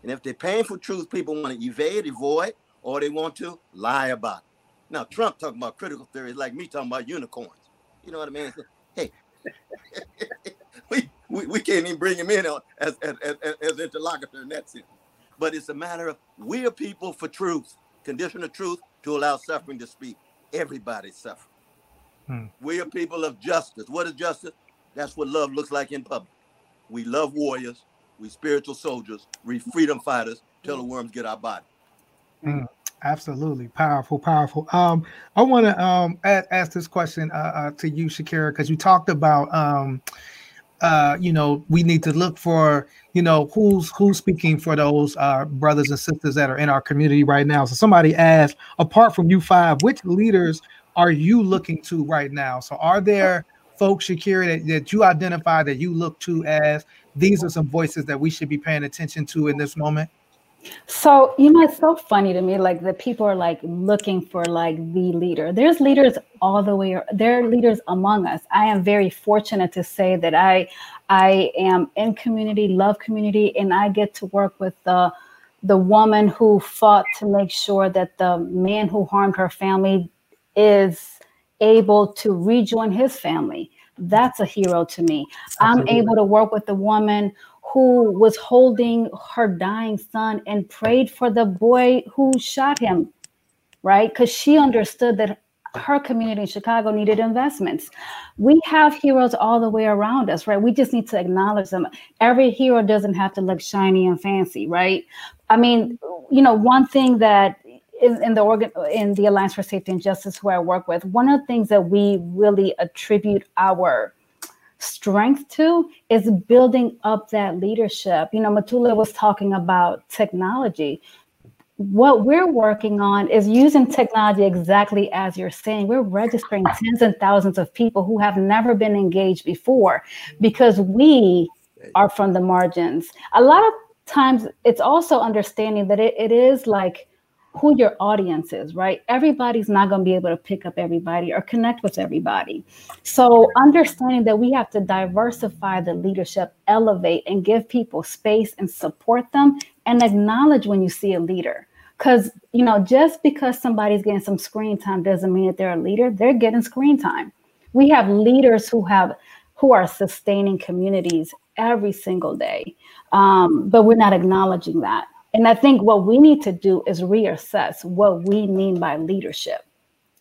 And if they're painful truths, people want to evade, avoid, or they want to lie about it. Now, Trump talking about critical theories like me talking about unicorns. You know what I mean? Hey, we, we, we can't even bring him in as, as, as, as interlocutor in that sense. But it's a matter of we are people for truth, condition of truth to allow suffering to speak. Everybody suffering. Hmm. We are people of justice. What is justice? That's what love looks like in public. We love warriors. We spiritual soldiers. We freedom fighters. Till the worms get our body.
Hmm. Absolutely, powerful, powerful. Um, I want to um ask, ask, this question uh, uh, to you, Shakyra, because you talked about um, uh, you know, we need to look for, you know, who's who's speaking for those uh, brothers and sisters that are in our community right now. So somebody asked, apart from you five, which leaders are you looking to right now? So are there folks, Shakyra, that, that you identify that you look to as these are some voices that we should be paying attention to in this moment?
So, you know, it's so funny to me, like the people are like looking for like the leader. There's leaders all the way, there are leaders among us. I am very fortunate to say that I I am in community, love community, and I get to work with the the woman who fought to make sure that the man who harmed her family is able to rejoin his family. That's a hero to me. Absolutely. I'm able to work with the woman who was holding her dying son and prayed for the boy who shot him, right? Because she understood that her community in Chicago needed investments. We have heroes all the way around us, right? We just need to acknowledge them. Every hero doesn't have to look shiny and fancy, right? I mean, you know, one thing that in, in the organ in the Alliance for Safety and Justice, who I work with, one of the things that we really attribute our strength to is building up that leadership. You know, Mutale was talking about technology. What we're working on is using technology exactly as you're saying. We're registering tens and thousands of people who have never been engaged before because we are from the margins. A lot of times it's also understanding that it, it is like who your audience is, right? Everybody's not going to be able to pick up everybody or connect with everybody. So, understanding that we have to diversify the leadership, elevate, and give people space and support them, and acknowledge when you see a leader. Because, you know, just because somebody's getting some screen time doesn't mean that they're a leader, they're getting screen time. We have leaders who have who are sustaining communities every single day. Um, but we're not acknowledging that. And I think what we need to do is reassess what we mean by leadership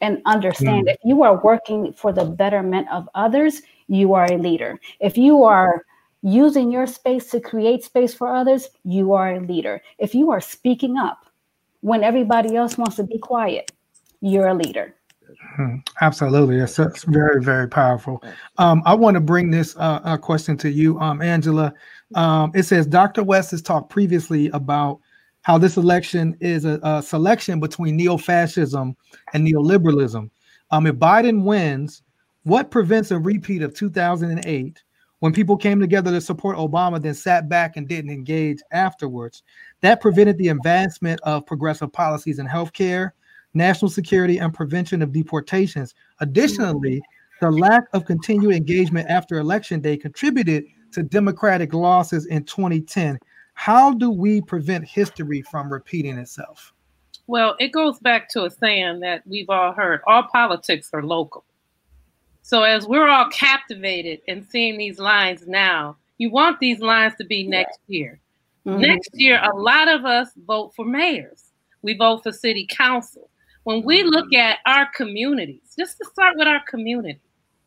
and understand mm. if you are working for the betterment of others, you are a leader. If you are using your space to create space for others, you are a leader. If you are speaking up when everybody else wants to be quiet, you're a leader.
Hmm, absolutely, it's, it's, very, very powerful. Um, I want to bring this uh, question to you, um, Angela. Um, it says Dr. West has talked previously about how this election is a, a selection between neo-fascism and neoliberalism. Um, if Biden wins, what prevents a repeat of 2008 when people came together to support Obama, then sat back and didn't engage afterwards? That prevented the advancement of progressive policies in healthcare, national security, and prevention of deportations. Additionally, the lack of continued engagement after election day contributed to Democratic losses in 2010. How do we prevent history from repeating itself?
Well, it goes back to a saying that we've all heard all politics are local. So, as we're all captivated and seeing these lines now, you want these lines to be next year. Mm-hmm. Next year, a lot of us vote for mayors, we vote for city council. When we look at our communities, just to start with our community,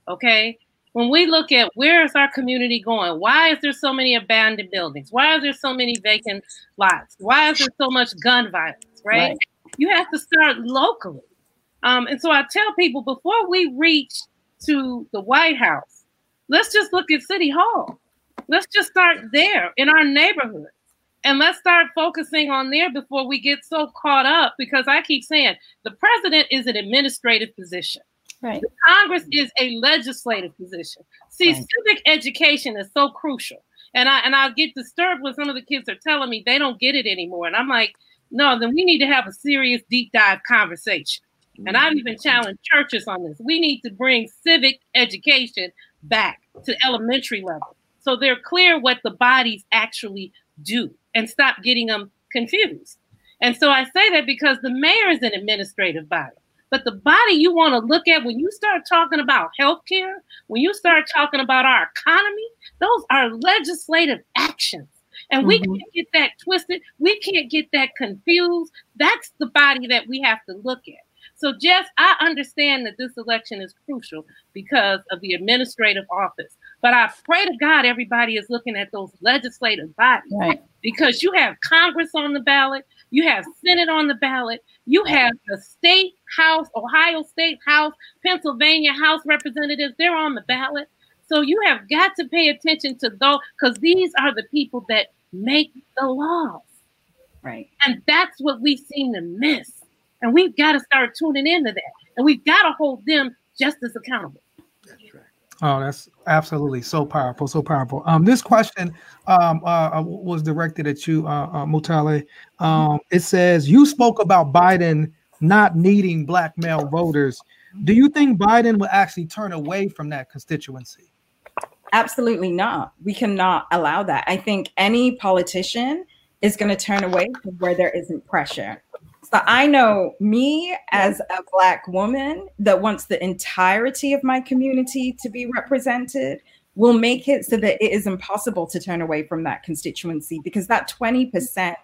okay, when we look at where is our community going, why is there so many abandoned buildings? Why is there so many vacant lots? Why is there so much gun violence? Right? right. You have to start locally. Um, and so I tell people before we reach to the White House, let's just look at City Hall. Let's just start there in our neighborhood. And let's start focusing on there before we get so caught up because I keep saying the president is an administrative position.
Right.
Congress is a legislative position. See, right. civic education is so crucial. And I and I get disturbed when some of the kids are telling me they don't get it anymore. And I'm like, no, then we need to have a serious deep dive conversation. And I've even mm-hmm. challenged churches on this. We need to bring civic education back to elementary level. So they're clear what the bodies actually do and stop getting them confused. And so I say that because the mayor is an administrative body. But the body you want to look at when you start talking about healthcare, when you start talking about our economy, those are legislative actions. And we mm-hmm. can't get that twisted. We can't get that confused. That's the body that we have to look at. So, Jess, I understand that this election is crucial because of the administrative office. But I pray to God everybody is looking at those legislative bodies right. because you have Congress on the ballot, you have Senate on the ballot, you have the state house, Ohio State House, Pennsylvania House representatives, they're on the ballot. So you have got to pay attention to those because these are the people that make the laws.
Right.
And that's what we seem to miss. And we've got to start tuning into that. And we've got to hold them just as accountable.
Oh, that's absolutely so powerful, so powerful. Um, this question um, uh, uh was directed at you, uh, uh, Mutale. Um, it says you spoke about Biden not needing black male voters. Do you think Biden will actually turn away from that constituency?
Absolutely not. We cannot allow that. I think any politician is going to turn away from where there isn't pressure. So I know me as a Black woman that wants the entirety of my community to be represented will make it so that it is impossible to turn away from that constituency because that 20%,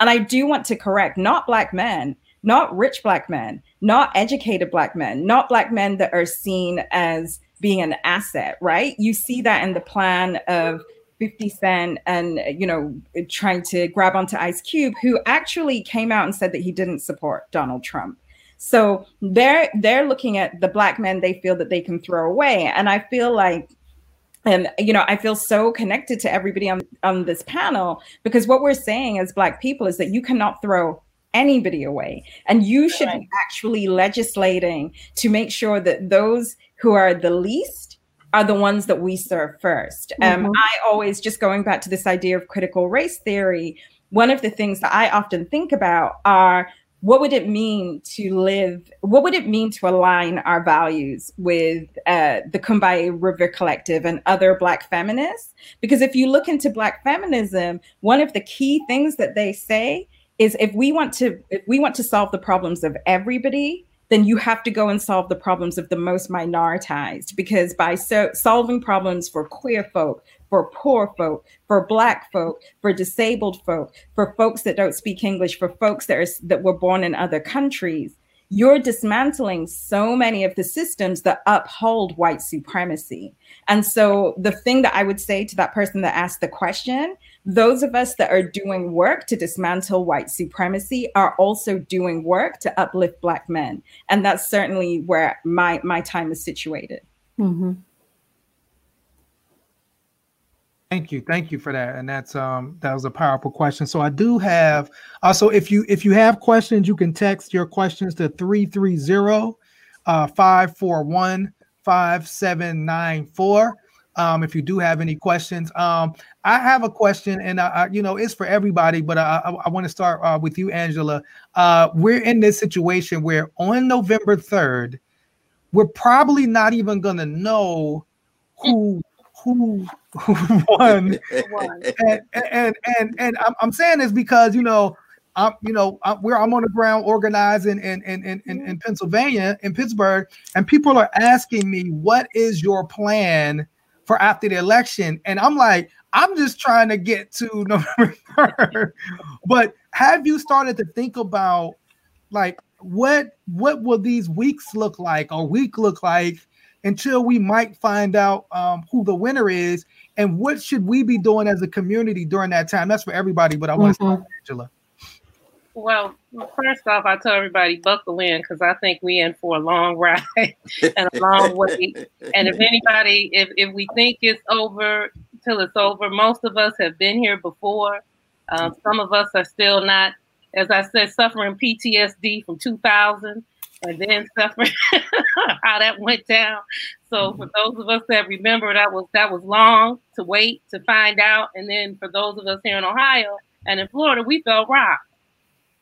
and I do want to correct, not Black men, not rich Black men, not educated Black men, not Black men that are seen as being an asset, right? You see that in the plan of 50 Cent and, you know, trying to grab onto Ice Cube, who actually came out and said that he didn't support Donald Trump. So they're they're looking at the black men they feel that they can throw away. And I feel like and you know i feel so connected to everybody on, on this panel because what we're saying as black people is that you cannot throw anybody away and you should be actually legislating to make sure that those who are the least are the ones that we serve 1st um, mm-hmm. Um, I always, just going back to this idea of critical race theory, one of the things that I often think about are what would it mean to live what would it mean to align our values with uh, the Combahee River Collective and other black feminists because if you look into black feminism one of the key things that they say is if we want to if we want to solve the problems of everybody then you have to go and solve the problems of the most minoritized because by so- solving problems for queer folk for poor folk for black folk for disabled folk for folks that don't speak english for folks that are that were born in other countries you're dismantling so many of the systems that uphold white supremacy. And so the thing that i would say to that person that asked the question those of us that are doing work to dismantle white supremacy are also doing work to uplift black men. And that's certainly where my my time is situated. Mm-hmm.
thank you. Thank you for that. And that's um that was a powerful question. So i do have also if you if you have questions you can text your questions to 330 uh 541 5794 um, if you do have any questions. Um, I have a question, and I, I, you know, it's for everybody, but I, I, I want to start uh, with you, Angela. Uh, we're in this situation where on November 3rd, we're probably not even going to know who who, who won. and, and and and I'm, I'm saying this because you know I'm, you know, I'm, where I'm on the ground organizing in, in, in, in, in Pennsylvania, in Pittsburgh, and people are asking me, what is your plan for after the election. And I'm like, I'm just trying to get to November 3rd. but have you started to think about like what what will these weeks look like or week look like until we might find out um, who the winner is and what should we be doing as a community during that time? That's for everybody, but I want mm-hmm. to start Angela.
Well, first off, I tell everybody buckle in because I think we in for a long ride and a long wait. And if anybody, if, if we think it's over till it's over, most of us have been here before. Um, some of us are still not, as I said, suffering PTSD from 2000 and then suffering how that went down. So for those of us that remember, that was that was long to wait to find out. And then for those of us here in Ohio and in Florida, we felt rocked.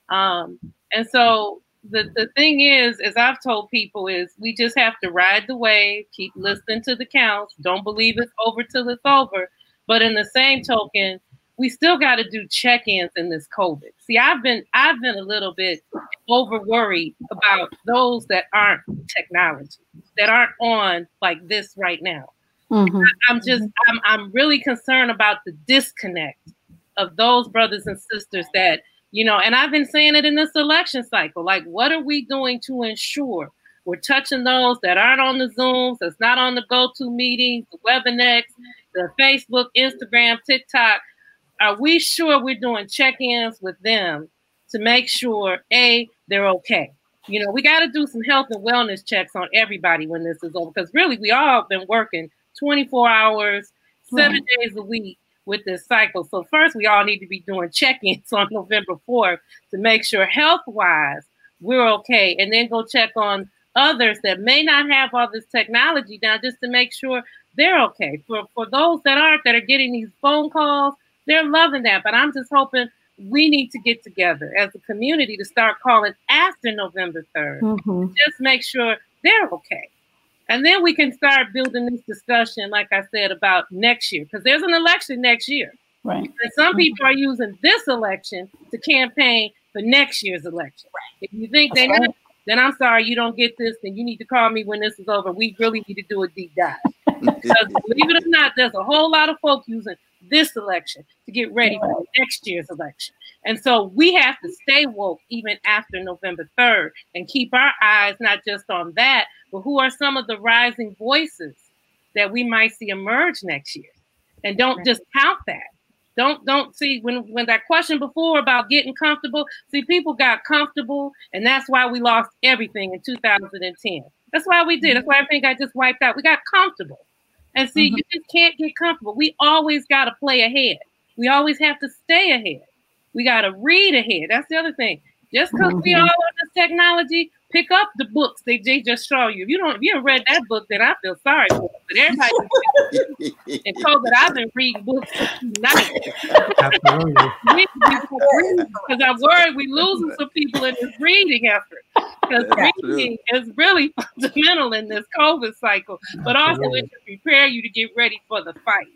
Um, and so the, the thing is, as I've told people, is we just have to ride the wave, keep listening to the counts, don't believe it's over till it's over. But in the same token, we still got to do check-ins in this COVID. See, I've been I've been a little bit over worried about those that aren't technology, that aren't on like this right now. Mm-hmm. I'm just I'm I'm really concerned about the disconnect of those brothers and sisters that you know, and I've been saying it in this election cycle. Like, what are we doing to ensure we're touching those that aren't on the Zooms, that's not on the go-to meetings, the WebEx, the Facebook, Instagram, TikTok? Are we sure we're doing check-ins with them to make sure a they're okay? You know, we got to do some health and wellness checks on everybody when this is over because really we all have been working 24 hours, seven right. days a week with this cycle. So first, we all need to be doing check-ins on November 4th to make sure health-wise we're okay, and then go check on others that may not have all this technology now, just to make sure they're okay. For for those that aren't, that are getting these phone calls, they're loving that. But I'm just hoping we need to get together as a community to start calling after November 3rd. Mm-hmm. Just make sure they're okay. And then we can start building this discussion, like I said, about next year, because there's an election next year.
Right.
And some mm-hmm. people are using this election to campaign for next year's election. Right. If you think they right. then I'm sorry you don't get this, then you need to call me when this is over. We really need to do a deep dive. because believe it or not, there's a whole lot of folk using this election to get ready for next year's election. And so we have to stay woke even after November 3rd and keep our eyes not just on that, but who are some of the rising voices that we might see emerge next year. And don't right. just count that. Don't don't see when when that question before about getting comfortable. See, people got comfortable, and that's why we lost everything in 2010. That's why we did. That's why I think I just wiped out. We got comfortable. And see, mm-hmm. you just can't get comfortable. We always got to play ahead. We always have to stay ahead. We got to read ahead. That's the other thing. Just because mm-hmm. we all on this technology, pick up the books they, they just show you. If you don't, if you haven't read that book, then I feel sorry for it. But everybody and COVID, I've been reading books tonight. Because I'm worried we losing some people in this reading effort. Because reading is really fundamental in this COVID cycle, but also it should prepare you to get ready for the fight.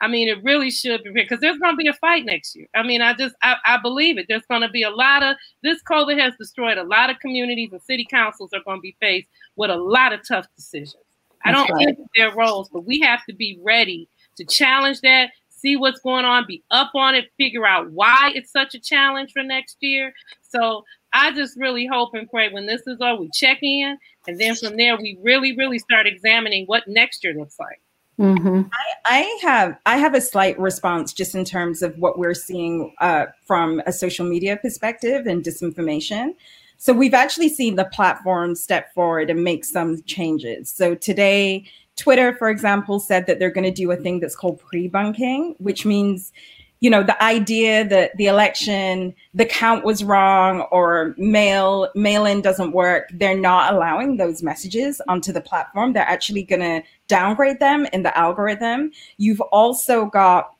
I mean, it really should be because there's going to be a fight next year. I mean, I just I, I believe it. There's going to be a lot of this COVID has destroyed a lot of communities, and city councils are going to be faced with a lot of tough decisions. I don't right. their roles, but we have to be ready to challenge that, see what's going on, be up on it, figure out why it's such a challenge for next year. So I just really hope and pray when this is over, we check in, and then from there we really, really start examining what next year looks like.
Mm-hmm. I, I, have I have a slight response just in terms of what we're seeing uh, from a social media perspective and disinformation. So we've actually seen the platform step forward and make some changes. So today, Twitter, for example, said that they're going to do a thing that's called pre-bunking, which means you know the idea that the election the count was wrong or mail mail in doesn't work they're not allowing those messages onto the platform. They're actually going to downgrade them in the algorithm. You've also got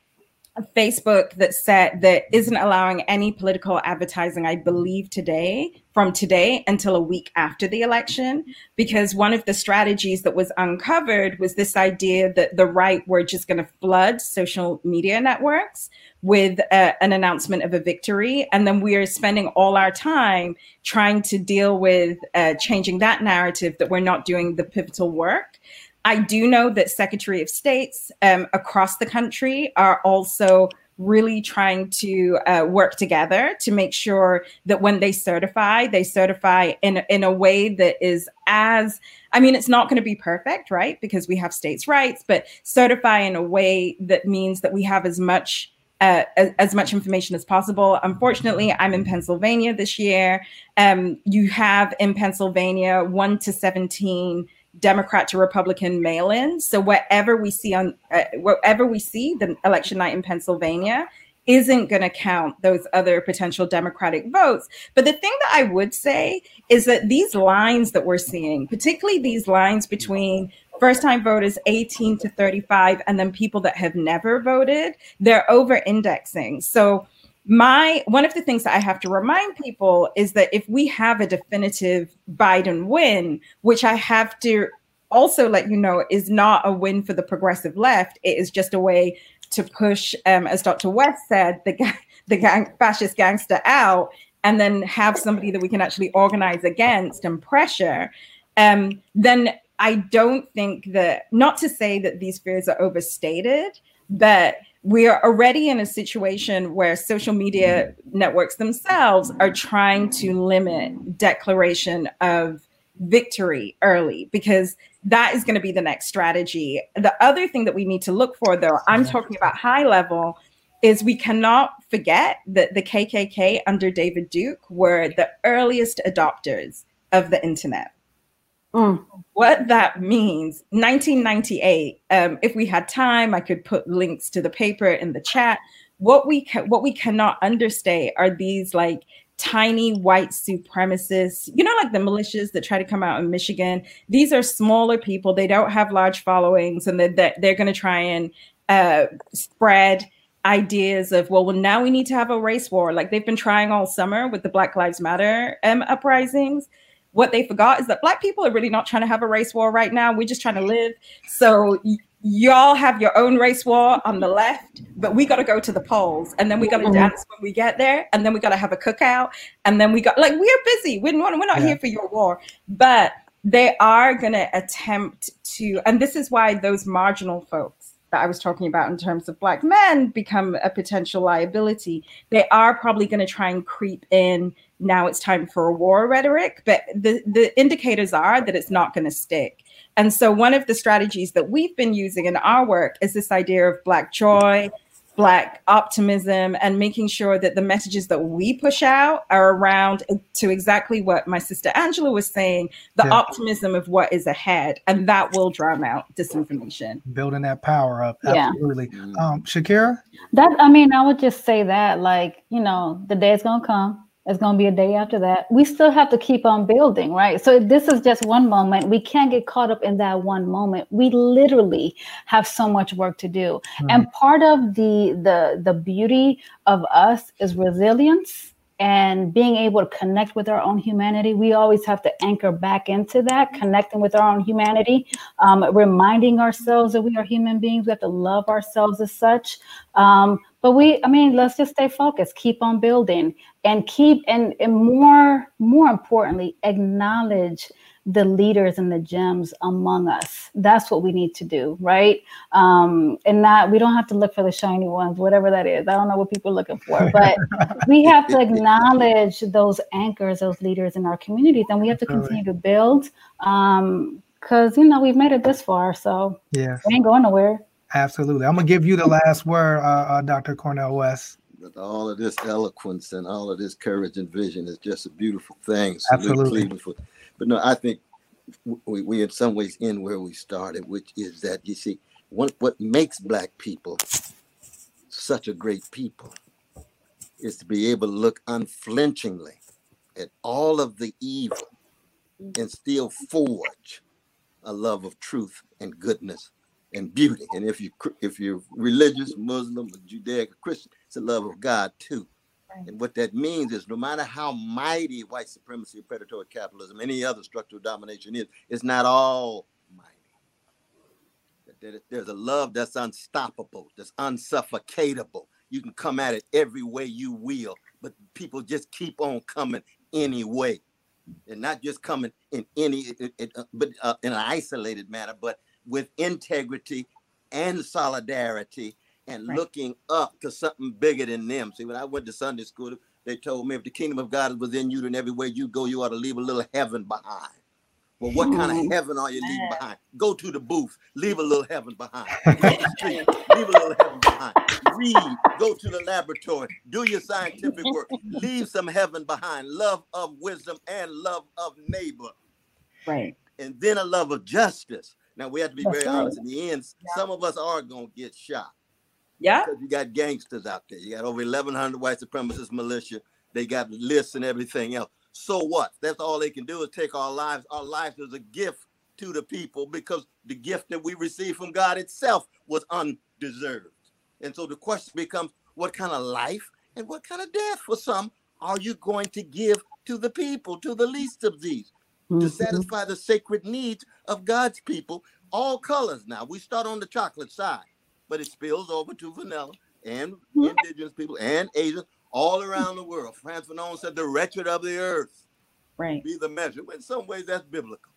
Facebook that said that isn't allowing any political advertising, I believe today, from today until a week after the election, because one of the strategies that was uncovered was this idea that the right were just going to flood social media networks with a, an announcement of a victory. And then we are spending all our time trying to deal with uh, changing that narrative that we're not doing the pivotal work. I do know that Secretary of States um, across the country are also really trying to uh, work together to make sure that when they certify, they certify in, in a way that is as, I mean, it's not going to be perfect, right? Because we have states' rights, but certify in a way that means that we have as much. Uh, as, as, much information as possible. Unfortunately, I'm in Pennsylvania this year. Um, you have in Pennsylvania 1 to 17 Democrat to Republican mail-in. So whatever we see on uh, whatever we see the election night in Pennsylvania isn't going to count those other potential Democratic votes. But the thing that I would say is that these lines that we're seeing, particularly these lines between first time voters 18 to 35 and then people that have never voted, they're over indexing. So my one of the things that I have to remind people is that if we have a definitive Biden win, which I have to also let you know is not a win for the progressive left, it is just a way to push, um, as Dr. West said, the the gang, fascist gangster out, and then have somebody that we can actually organize against and pressure. Um, then I don't think that, not to say that these fears are overstated, but we are already in a situation where social media mm-hmm. networks themselves are trying to limit declaration of victory early because that is going to be the next strategy. The other thing that we need to look for, though, I'm talking about high level, is we cannot forget that the KKK under David Duke were the earliest adopters of the internet. Mm. What that means, 1998. Um, if we had time, I could put links to the paper in the chat. What we ca- what we cannot understate are these like tiny white supremacists, you know, like the militias that try to come out in Michigan. These are smaller people. They don't have large followings, and they're, they're, they're going to try and uh, spread ideas of well, well, now we need to have a race war. Like they've been trying all summer with the Black Lives Matter um, uprisings. What they forgot is that black people are really not trying to have a race war right now. We're just trying to live. So y- y'all have your own race war on the left, but we got to go to the polls, and then we got to mm-hmm. dance when we get there, and then we got to have a cookout, and then we got like we're busy. We're not, we're not yeah. here for your war, but they are going to attempt to, and this is why those marginal folks that I was talking about in terms of black men become a potential liability. They are probably going to try and creep in now it's time for a war rhetoric, but the, the indicators are that it's not going to stick. And so, one of the strategies that we've been using in our work is this idea of Black joy, Black optimism, and making sure that the messages that we push out are around to exactly what my sister Angela was saying the yeah. optimism of what is ahead. And that will drown out disinformation.
Building that power up. Absolutely. Yeah. Um, Shakyra?
That, I mean, I would just say that, like, you know, the day is going to come it's going to be a day after that. We still have to keep on building, right? So this is just one moment. We can't get caught up in that one moment. We literally have so much work to do. Mm. And part of the the the beauty of us is resilience and being able to connect with our own humanity we always have to anchor back into that connecting with our own humanity um, reminding ourselves that we are human beings we have to love ourselves as such um, but we i mean let's just stay focused keep on building and keep and, and more more importantly acknowledge the leaders and the gems among us. That's what we need to do, right? Um, and not we don't have to look for the shiny ones, whatever that is. I don't know what people are looking for, but we have to acknowledge those anchors, those leaders in our communities, and we have to continue to build. Um, because you know we've made it this far, so
yeah,
we ain't going nowhere.
Absolutely. I'm gonna give you the last word, uh, uh, Dr. Cornel West.
All of this eloquence and all of this courage and vision is just a beautiful thing.
Absolutely.
But no, I think we, we in some ways end where we started, which is that you see what what makes black people such a great people is to be able to look unflinchingly at all of the evil and still forge a love of truth and goodness and beauty. And if you if you're religious, Muslim, Judaic, Christian, it's a love of God too. And what that means is no matter how mighty white supremacy, predatory capitalism, any other structural domination is, it's not all mighty. There's a love that's unstoppable, that's unsuffocatable. You can come at it every way you will, but people just keep on coming anyway. And not just coming in any, it, it, uh, but uh, in an isolated manner, but with integrity and solidarity and right. looking up to something bigger than them. See, when I went to Sunday school, they told me if the kingdom of God is within you, then everywhere you go, you ought to leave a little heaven behind. Well, what kind of heaven are you leaving behind? Go to the booth, leave a little heaven behind. Street, leave a little heaven behind. Read, go to the laboratory, do your scientific work, leave some heaven behind. Love of wisdom and love of neighbor.
Right.
And then a love of justice. Now we have to be very honest. In the end, yeah. some of us are gonna get shot.
Yeah.
Because you got gangsters out there. You got over 1,100 white supremacist militia. They got lists and everything else. So what? That's all they can do is take our lives. Our lives is a gift to the people because the gift that we received from God itself was undeserved. And so the question becomes what kind of life And what kind of death for some are you going to give to the people, to the least of these, mm-hmm. to satisfy the sacred needs of God's people? All colors now. We start on the chocolate side, but it spills over to vanilla and mm-hmm. indigenous people and Asians all around the world. Frantz Fanon said, the wretched of the earth
right.
be the measure. In some ways, that's biblical.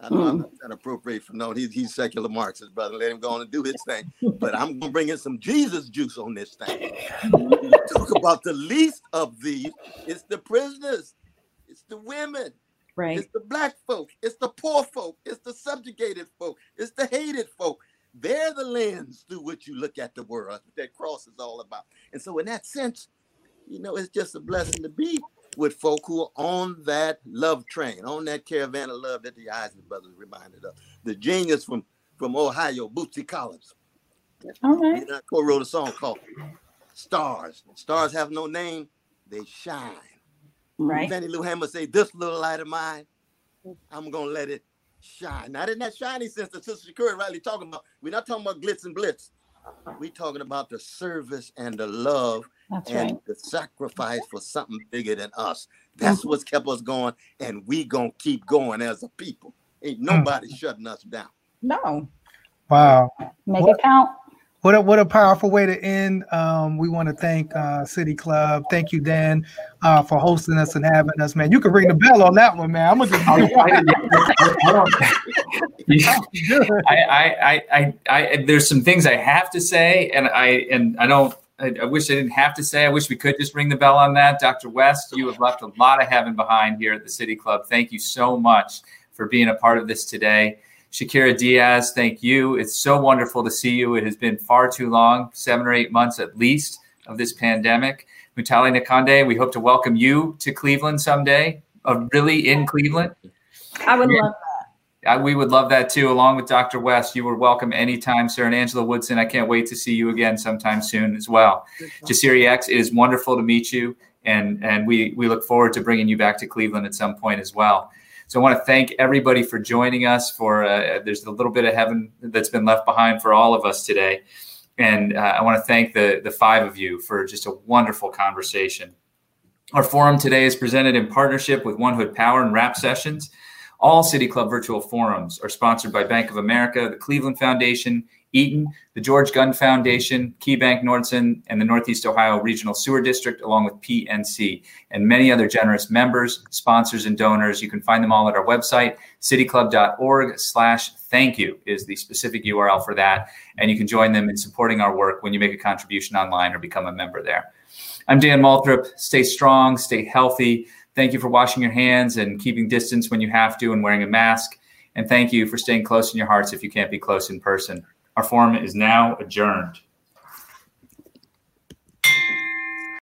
I know mm. I'm not trying to appropriate from no, he's he's secular Marxist, brother. Let him go on and do his thing. But I'm gonna bring in some Jesus juice on this thing. talk about the least of these. It's the prisoners, it's the women,
right?
It's the black folk, it's the poor folk, it's the subjugated folk, it's the hated folk. They're the lens through which you look at the world. that cross is all about. And so, in that sense, you know, it's just a blessing to be with folk who are on that love train, on that caravan of love that the Isley brothers reminded of. The genius from from Ohio, Bootsy Collins.
All right.
He co-wrote a song called Stars. Stars have no name, they shine.
Right.
Fannie Lou Hamer say, this little light of mine, I'm gonna let it shine. Not in that shiny sense that Sister Shakyra rightly talking about. We're not talking about glitz and blitz. We're talking about the service and the love
that's
and
right.
the sacrifice for something bigger than us. That's mm-hmm. what's kept us going, and we gonna keep going as a people. Ain't nobody mm-hmm. shutting us down.
No.
Wow.
Make what, it count.
What a, what a powerful way to end. Um, we want to thank uh, City Club. Thank you, Dan, uh, for hosting us and having us, man. You can ring the bell on that one, man. I'm gonna just.
I, I, I, I, there's some things I have to say, and I, and I don't I, I, wish I didn't have to say. I wish we could just ring the bell on that. Dr. West, you have left a lot of heaven behind here at the City Club. Thank you so much for being a part of this today. Shakyra Diaz, thank you. It's so wonderful to see you. It has been far too long, seven or eight months at least, of this pandemic. Mutale Nkonde, we hope to welcome you to Cleveland someday, uh, really in Cleveland.
I would love that.
we would love that too, along with Dr. West. You were welcome anytime, sir. And Angela Woodson, I can't wait to see you again sometime soon as well. Jasiri X, it is wonderful to meet you. And, and we, we look forward to bringing you back to Cleveland at some point as well. So I want to thank everybody for joining us. For uh, there's a little bit of heaven that's been left behind for all of us today, and uh, I want to thank the the five of you for just a wonderful conversation. Our forum today is presented in partnership with One Hood Power and Rap Sessions. All City Club virtual forums are sponsored by Bank of America, the Cleveland Foundation, Eaton, the George Gund Foundation, KeyBank Nordson, and the Northeast Ohio Regional Sewer District, along with PNC, and many other generous members, sponsors, and donors. You can find them all at our website, cityclub.org slash thank you is the specific URL for that. And you can join them in supporting our work when you make a contribution online or become a member there. I'm Dan Moulthrop. Stay strong, stay healthy. Thank you for washing your hands and keeping distance when you have to and wearing a mask. And thank you for staying close in your hearts if you can't be close in person. Our forum is now adjourned.